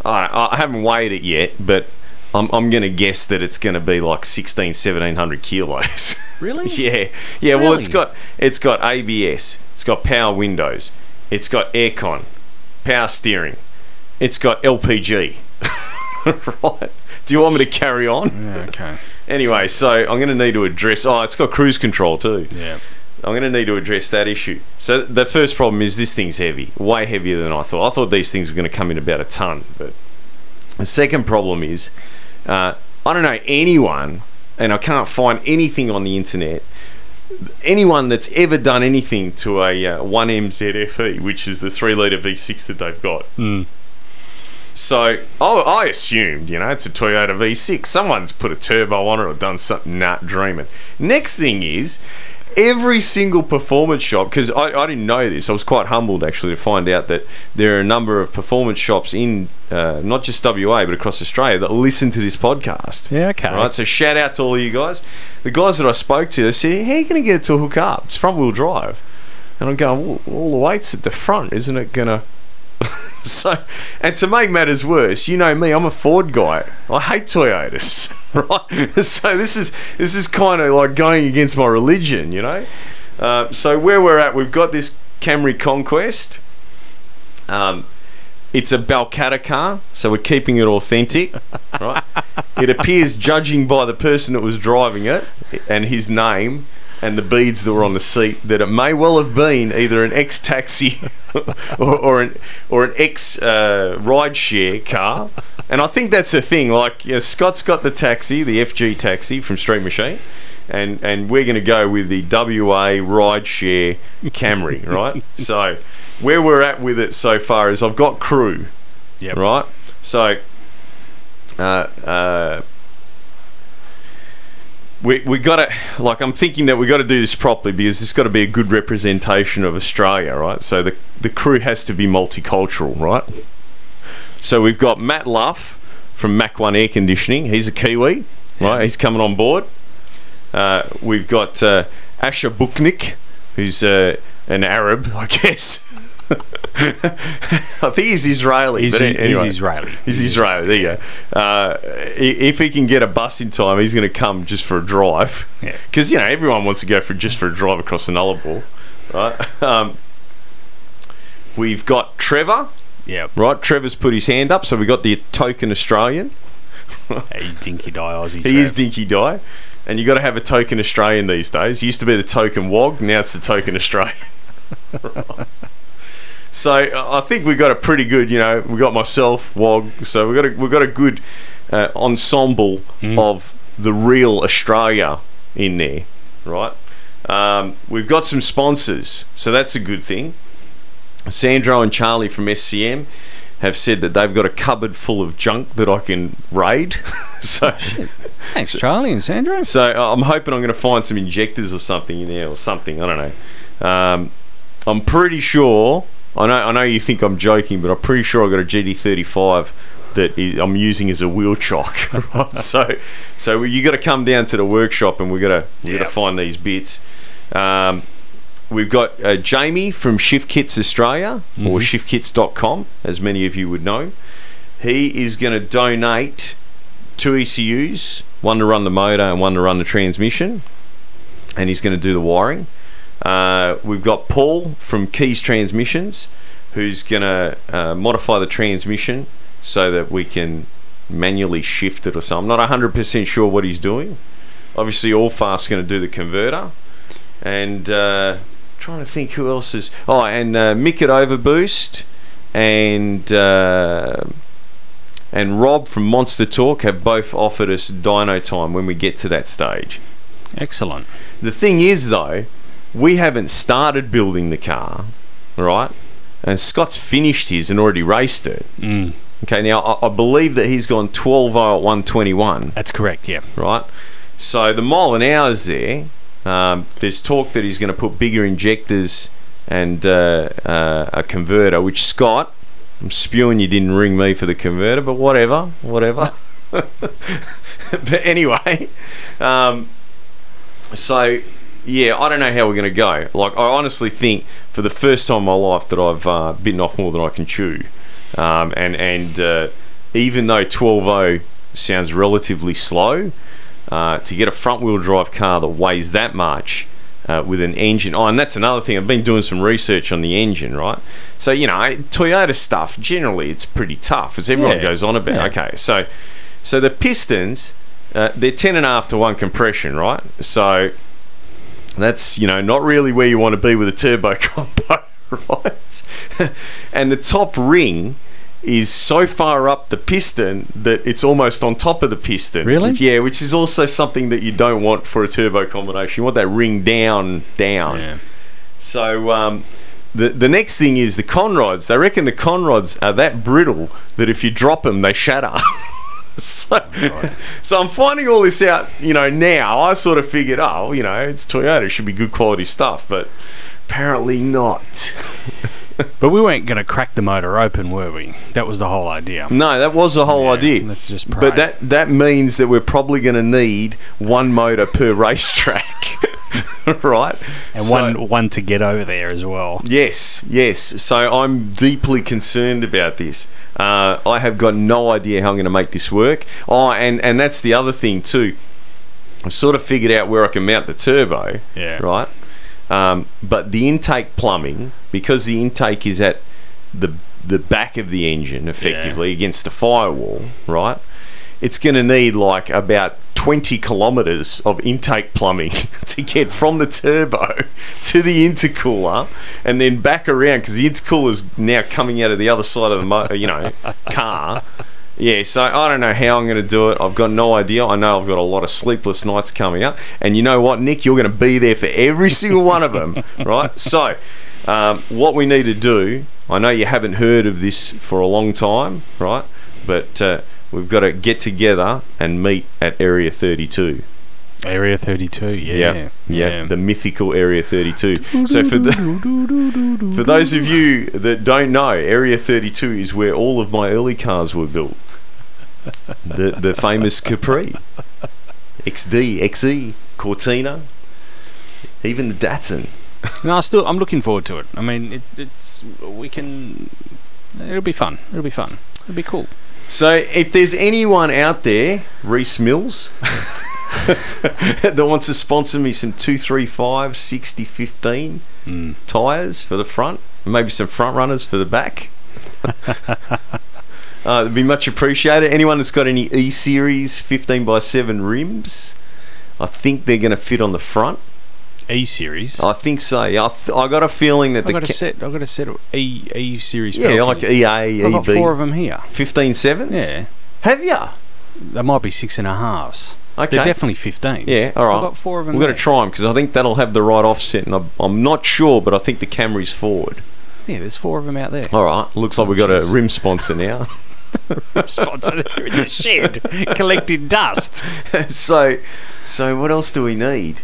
[SPEAKER 10] I, I haven't weighed it yet, but I'm, I'm going to guess that it's going to be like 16, 1700 kilos.
[SPEAKER 22] Really?
[SPEAKER 10] yeah. Yeah, well, it's
[SPEAKER 22] Really?
[SPEAKER 10] got it's got ABS, it's got power windows, it's got aircon, power steering, it's got LPG. right? Do you want me to carry on?
[SPEAKER 9] Yeah, okay.
[SPEAKER 10] Anyway, so I'm going to need to address. Oh, it's got cruise control too.
[SPEAKER 9] Yeah.
[SPEAKER 10] I'm going to need to address that issue. So the first problem is this thing's heavy, way heavier than I thought. I thought these things were going to come in about a ton, but the second problem is uh, I don't know anyone, and I can't find anything on the internet. Anyone that's ever done anything to a uh, 1MZFE, E, which is the three liter V6 that they've got.
[SPEAKER 9] Mm.
[SPEAKER 10] So I, I assumed, you know, it's a Toyota V6. Someone's put a turbo on it or done something. Not dreaming. Next thing is, every single performance shop because I, I didn't know this. I was quite humbled actually to find out that there are a number of performance shops in uh, not just WA but across Australia that listen to this podcast.
[SPEAKER 9] Yeah, okay.
[SPEAKER 10] Right, so shout out to all of you guys. The guys that I spoke to, they said, "How are you going to get it to hook up? It's front wheel drive." And I'm going, well, all the weight's at the front, isn't it gonna? so, and to make matters worse, you know me, I'm a Ford guy. I hate Toyotas, right? so this is this is kind of like going against my religion, you know. Uh, so where we're at, we've got this Camry Conquest. Um, it's a Balcatta car, so we're keeping it authentic, right? It appears, judging by the person that was driving it and his name and the beads that were on the seat, that it may well have been either an ex taxi or, or an or an ex uh, ride share car. And I think that's the thing. Like you know, Scott's got the taxi, the FG taxi from Street Machine. And, and we're going to go with the WA ride share Camry, right? So, where we're at with it so far is I've got crew,
[SPEAKER 9] Yep.
[SPEAKER 10] right? So, uh, uh, we we got to like I'm thinking that we got to do this properly because it's got to be a good representation of Australia, right? So the the crew has to be multicultural, right? So we've got Matt Luff from Mac One Air Conditioning. He's a Kiwi, right? He's coming on board. Uh, we've got uh, Asher Buknik, who's uh, an Arab, I guess. I think he's Israeli.
[SPEAKER 9] He's-
[SPEAKER 10] but
[SPEAKER 9] he's. Israeli.
[SPEAKER 10] He's Israeli. There you go. Uh, if he can get a bus in time, he's going to come just for a drive.
[SPEAKER 9] Yeah.
[SPEAKER 10] Because you know everyone wants to go for just for a drive across the Nullarbor, right? Um, we've got Trevor.
[SPEAKER 9] Yeah.
[SPEAKER 10] Right. Trevor's put his hand up, so we got the token Australian.
[SPEAKER 9] He's dinky die Aussie.
[SPEAKER 10] He is dinky die, and you got to have a token Australian these days. Used to be the token Wog, now it's the token Australian. So uh, I think we got a pretty good, you know, we got myself, Wog. So we got a we got a good uh, ensemble of the real Australia in there, right? Um, we've got some sponsors, so that's a good thing. Sandro and Charlie from SCM have said that they've got a cupboard full of junk that I can raid. so
[SPEAKER 9] Thanks, Charlie and Sandro.
[SPEAKER 10] so uh, I'm hoping I'm going to find some injectors or something in there or something. I don't know. Um, I'm pretty sure. I know. I know you think I'm joking, but I'm pretty sure I got a GD35 that I'm using as a wheel chock. Right? so, so you got to come down to the workshop and we got to we got to find these bits. Um, we've got uh, Jamie from Shift Kits Australia or
[SPEAKER 9] Mhm.
[SPEAKER 10] shiftkits.com, as many of you would know. He is going to donate two ECUs, one to run the motor and one to run the transmission, and he's going to do the wiring. Uh, we've got Paul from Keys Transmissions, who's going to uh, modify the transmission so that we can manually shift it or something. I'm not 100% sure what he's doing. Obviously, Allfast's going to do the converter, and uh, trying to think who else is. Oh, and uh, Mick at Overboost, and. Uh, and Rob from Monster Talk have both offered us dyno time when we get to that stage.
[SPEAKER 9] Excellent.
[SPEAKER 10] The thing is, though, we haven't started building the car, right? And Scott's finished his and already raced it.
[SPEAKER 9] Mm.
[SPEAKER 10] Okay, now I, I believe that he's gone 12 at 121.
[SPEAKER 9] That's correct, yeah.
[SPEAKER 10] Right? So the mile an hour is there. Um, there's talk that he's going to put bigger injectors and uh, uh, a converter, which Scott, I'm spewing you didn't ring me for the converter, but whatever, whatever. but anyway, um, so yeah, I don't know how we're going to go. Like, I honestly think for the first time in my life that I've uh, bitten off more than I can chew, um, and and uh, even though 12.0 sounds relatively slow, uh, to get a front wheel drive car that weighs that much. Uh, with an engine. Oh, and that's another thing. I've been doing some research on the engine, right? So you know, Toyota stuff generally it's pretty tough, as everyone
[SPEAKER 9] Yeah.
[SPEAKER 10] goes on about.
[SPEAKER 9] Yeah.
[SPEAKER 10] Okay, so so the pistons, uh, they're ten and a half to one compression, right? So that's you know not really where you want to be with a turbo combo, right? and the top ring is so far up the piston that it's almost on top of the piston.
[SPEAKER 9] Really?
[SPEAKER 10] Which- yeah, which is also something that you don't want for a turbo combination. You want that ring down, down. Yeah. So um, the the next thing is the conrods. They reckon the conrods are that brittle that if you drop them, they shatter. so, so I'm finding all this out, you know, now. I sort of figured, oh, you know, it's Toyota, it should be good quality stuff, but apparently not.
[SPEAKER 9] But we weren't going to crack the motor open, were we? That was the whole idea.
[SPEAKER 10] No, that was the whole idea.
[SPEAKER 9] Let's just pray.
[SPEAKER 10] But that that means that we're probably going to need one motor per racetrack, right?
[SPEAKER 9] and
[SPEAKER 10] So-
[SPEAKER 9] one one to get over there as well.
[SPEAKER 10] Yes, yes. So I'm deeply concerned about this. Uh, I have got no idea how I'm going to make this work. Oh, and and that's the other thing too. I've sort of figured out where I can mount the turbo.
[SPEAKER 9] Yeah.
[SPEAKER 10] Right. Um, but the intake plumbing, because the intake is at the the back of the engine, effectively against the firewall, right? It's going to need like about 20 kilometers of intake plumbing to get from the turbo to the intercooler and then back around because the intercooler is now coming out of the other side of the mo- you know car. Yeah, so I don't know how I'm going to do it. I've got no idea. I know I've got a lot of sleepless nights coming up. And you know what, Nick? You're going to be there for every single one of them, right? So, um, what we need to do, I know you haven't heard of this for a long time, right? But uh, we've got to get together and meet at Area 32.
[SPEAKER 9] Area 32, yeah.
[SPEAKER 10] Yeah, yeah, yeah. the mythical Area 32. So for the for those of you that don't know, Area 32 is where all of my early cars were built. The the famous Capri, XD, XE, Cortina, even the Datsun.
[SPEAKER 9] No, I still, I'm looking forward to it. I mean, it, it's we can. It'll be fun. It'll be fun. It'll be cool.
[SPEAKER 10] So if there's anyone out there, Reese Mills, that wants to sponsor me some 235 60 15 tyres for the front, and maybe some front runners for the back. Uh, it'd be much appreciated. Anyone that's got any E Series 15 by 7 rims, I think they're going to fit on the front.
[SPEAKER 9] E Series.
[SPEAKER 10] I think so. I, th- I got a feeling that
[SPEAKER 9] I've
[SPEAKER 10] the
[SPEAKER 9] got a
[SPEAKER 10] ca-
[SPEAKER 9] set. I've got a set of E E Series.
[SPEAKER 10] yeah, like
[SPEAKER 9] Falcons.
[SPEAKER 10] EA,
[SPEAKER 9] I've got
[SPEAKER 10] EB.
[SPEAKER 9] four of them here.
[SPEAKER 10] 15 sevens.
[SPEAKER 9] Yeah.
[SPEAKER 10] Have you?
[SPEAKER 9] They might be six and a halves.
[SPEAKER 10] Okay.
[SPEAKER 9] They're definitely 15s.
[SPEAKER 10] Yeah, all right.
[SPEAKER 9] I've got four of them.
[SPEAKER 10] We've got to try them because I think that'll have the right offset, and I'm, I'm not sure, but I think the Camry's forward.
[SPEAKER 9] Yeah, there's four of them out there.
[SPEAKER 10] All right, looks like we've got a rim sponsor now.
[SPEAKER 9] Sponsor in the shed, collecting dust.
[SPEAKER 10] so, so what else do we need?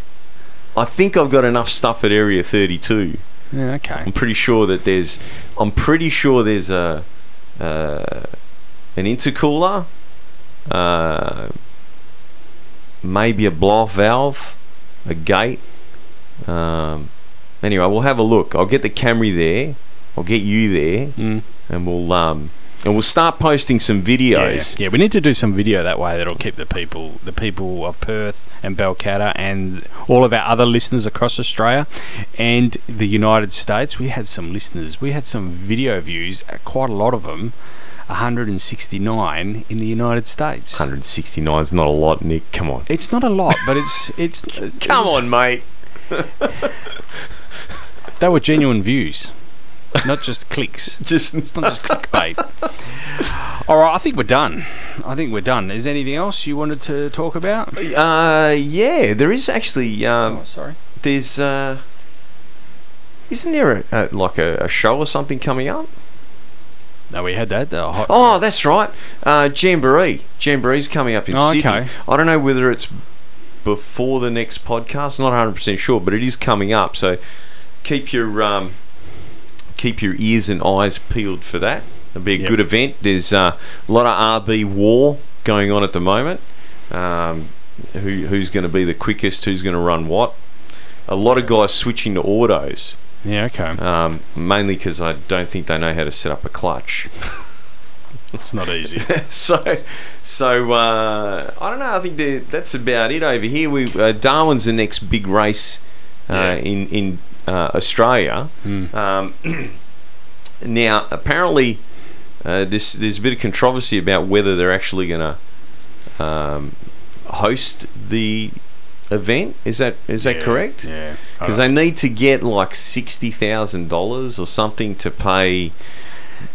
[SPEAKER 10] I think I've got enough stuff at Area 32.
[SPEAKER 9] Yeah, okay.
[SPEAKER 10] I'm pretty sure that there's. I'm pretty sure there's a, uh, an intercooler, uh, maybe a blow valve, a gate. Um, anyway, we'll have a look. I'll get the Camry there. I'll get you there,
[SPEAKER 9] Mm.
[SPEAKER 10] and we'll um, and we'll start posting some videos.
[SPEAKER 9] Yeah, yeah, we need to do some video that way that'll keep the people, the people of Perth and Balcatta, and all of our other listeners across Australia and the United States. We had some listeners. We had some video views, uh, quite a lot of them. 169 in the United States.
[SPEAKER 10] 169 is not a lot, Nick. Come on.
[SPEAKER 9] It's not a lot, but it's it's.
[SPEAKER 10] Come on, mate.
[SPEAKER 9] They were genuine views, not just clicks.
[SPEAKER 10] Just
[SPEAKER 9] it's not just clickbait. All right, I think we're done. I think we're done. Is there anything else you wanted to talk about?
[SPEAKER 10] Uh, yeah, there is actually. Um,
[SPEAKER 9] Oh, sorry.
[SPEAKER 10] There's. Uh, isn't there a, a, like a, a show or something coming up?
[SPEAKER 9] No, we had that. Hot,
[SPEAKER 10] Oh, that's right. Uh, Jamboree. Jamboree's coming up in
[SPEAKER 9] Oh,
[SPEAKER 10] Sydney.
[SPEAKER 9] okay.
[SPEAKER 10] I don't know whether it's before the next podcast. Not 100% sure, but it is coming up. So keep your um, keep your ears and eyes peeled for that. It'll be a
[SPEAKER 9] Yep.
[SPEAKER 10] good event. There's uh, a lot of RB war going on at the moment. Um, who who's going to be the quickest? Who's going to run what? A lot of guys switching to autos.
[SPEAKER 9] Yeah, okay.
[SPEAKER 10] Um, mainly because I don't think they know how to set up a clutch.
[SPEAKER 9] It's not easy.
[SPEAKER 10] so, so uh, I don't know. I think that's about it over here. We uh, Darwin's the next big race uh,
[SPEAKER 9] Yeah.
[SPEAKER 10] in in uh, Australia.
[SPEAKER 9] Hmm.
[SPEAKER 10] Um, now, apparently, uh, this there's a bit of controversy about whether they're actually going to um, host the event. Is that is that
[SPEAKER 9] Yeah,
[SPEAKER 10] correct?
[SPEAKER 9] yeah.
[SPEAKER 10] Because they need to get like sixty thousand dollars or something to pay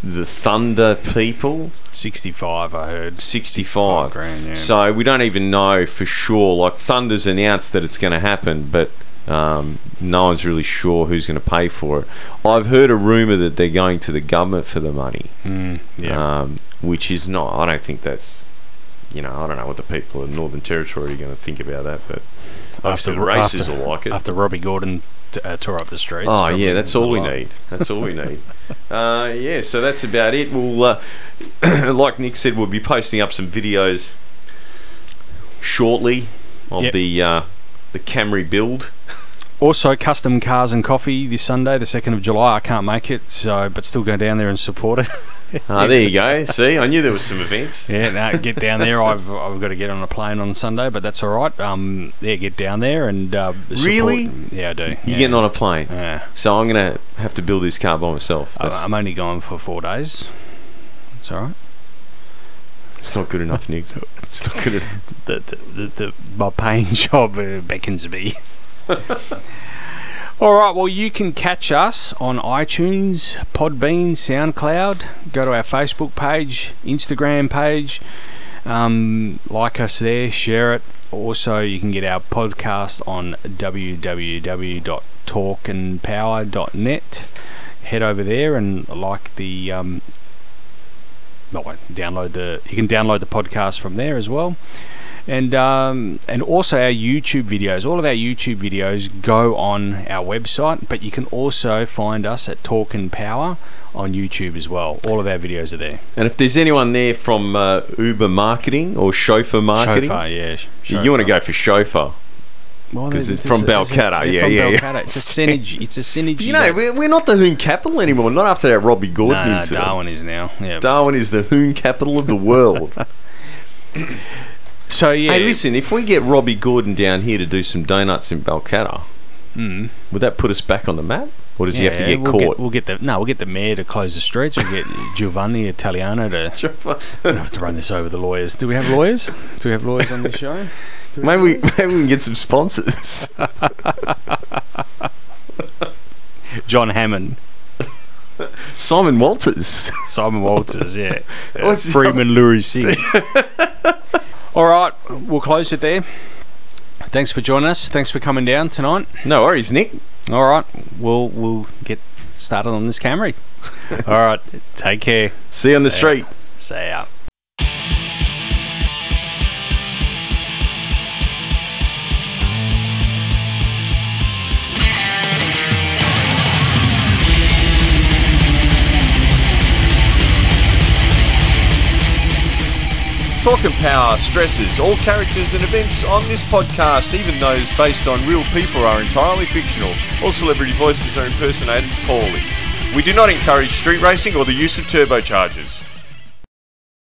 [SPEAKER 10] the Thunder people.
[SPEAKER 9] 65, I heard.
[SPEAKER 10] 65
[SPEAKER 9] grand, yeah.
[SPEAKER 10] So we don't even know for sure. Like Thunder's announced that it's going to happen, but um, no one's really sure who's going to pay for it. I've heard a rumor that they're going to the government for the money,
[SPEAKER 9] Mm, yeah.
[SPEAKER 10] um, which is not. I don't think that's you know, I don't know what the people of Northern Territory are going to think about that, but
[SPEAKER 9] After-
[SPEAKER 10] the races
[SPEAKER 9] after-
[SPEAKER 10] like it.
[SPEAKER 9] After Robby Gordon t- uh, tore up the streets.
[SPEAKER 10] Oh yeah, that's all we need. That's all we need. Uh, yeah, so that's about it. We'll, uh, like Nick said, we'll be posting up some videos shortly of
[SPEAKER 9] Yep.
[SPEAKER 10] the uh, the Camry build.
[SPEAKER 9] Also, custom cars and coffee this Sunday, the second of July. I can't make it, so but still go down there and support it.
[SPEAKER 10] Ah, there you go. See, I knew there was some events.
[SPEAKER 9] Yeah, no, get down there. I've I've got to get on a plane on Sunday, but that's all right. Um, yeah, get down there and uh, support-
[SPEAKER 10] Really?
[SPEAKER 9] Yeah, I do.
[SPEAKER 10] You're
[SPEAKER 9] yeah.
[SPEAKER 10] getting on a plane.
[SPEAKER 9] Yeah.
[SPEAKER 10] So I'm gonna have to build this car by myself.
[SPEAKER 9] I-
[SPEAKER 10] That's,
[SPEAKER 9] I'm only going for four days. It's all right.
[SPEAKER 10] it's not good enough, Nick. It's not good enough.
[SPEAKER 9] The, the, the, the, my paying job uh, beckons me. All right, well, you can catch us on iTunes, Podbean, SoundCloud. Go to our Facebook page, Instagram page. Um, like us there, share it. Also, you can get our podcast on www.talkandpower.net. Head over there and like the. Um, well, download the. You can download the podcast from there as well and um, and also our YouTube videos. All of our YouTube videos go on our website, but you can also find us at Talk and Power on YouTube as well. All of our videos are there.
[SPEAKER 10] And if there's anyone there from uh, Uber marketing or chauffeur marketing,
[SPEAKER 9] Chauffeur, yeah,
[SPEAKER 10] you, want to go for chauffeur. Because
[SPEAKER 9] there's-
[SPEAKER 10] it's from
[SPEAKER 9] there's a-
[SPEAKER 10] yeah,
[SPEAKER 9] from
[SPEAKER 10] yeah, yeah.
[SPEAKER 9] It's a synergy. It's a synergy.
[SPEAKER 10] You know, we're, we're not the Hoon capital anymore. Not after that Robby Gordon
[SPEAKER 9] no, no,
[SPEAKER 10] incident.
[SPEAKER 9] Darwin is now. Yeah.
[SPEAKER 10] Darwin is the Hoon capital of the world.
[SPEAKER 9] so yeah.
[SPEAKER 10] Hey, listen, if we get Robby Gordon down here to do some donuts in Balcatta,
[SPEAKER 9] Mm.
[SPEAKER 10] would that put us back on the map? Or does he have to get
[SPEAKER 9] we'll
[SPEAKER 10] caught?
[SPEAKER 9] we'll get the no. We'll get the mayor to close the streets. We'll get Giovanni Italiano to. we have to run this over the lawyers. Do we have lawyers? Do we have lawyers on this show?
[SPEAKER 10] Maybe we, maybe we can get some sponsors.
[SPEAKER 9] John Hammond.
[SPEAKER 10] Simon Walters.
[SPEAKER 9] Simon Walters, yeah. Uh, Freeman Lurie Singh. All right, we'll close it there. Thanks for joining us. Thanks for coming down tonight.
[SPEAKER 10] No worries, Nick.
[SPEAKER 9] All right, we'll we'll get started on this Camry. All right, take care.
[SPEAKER 10] See you on the
[SPEAKER 9] See
[SPEAKER 10] street.
[SPEAKER 9] ya. See ya.
[SPEAKER 10] Talk and Power stresses all characters and events on this podcast, even those based on real people, are entirely fictional. All celebrity voices are impersonated poorly. We do not encourage street racing or the use of turbochargers.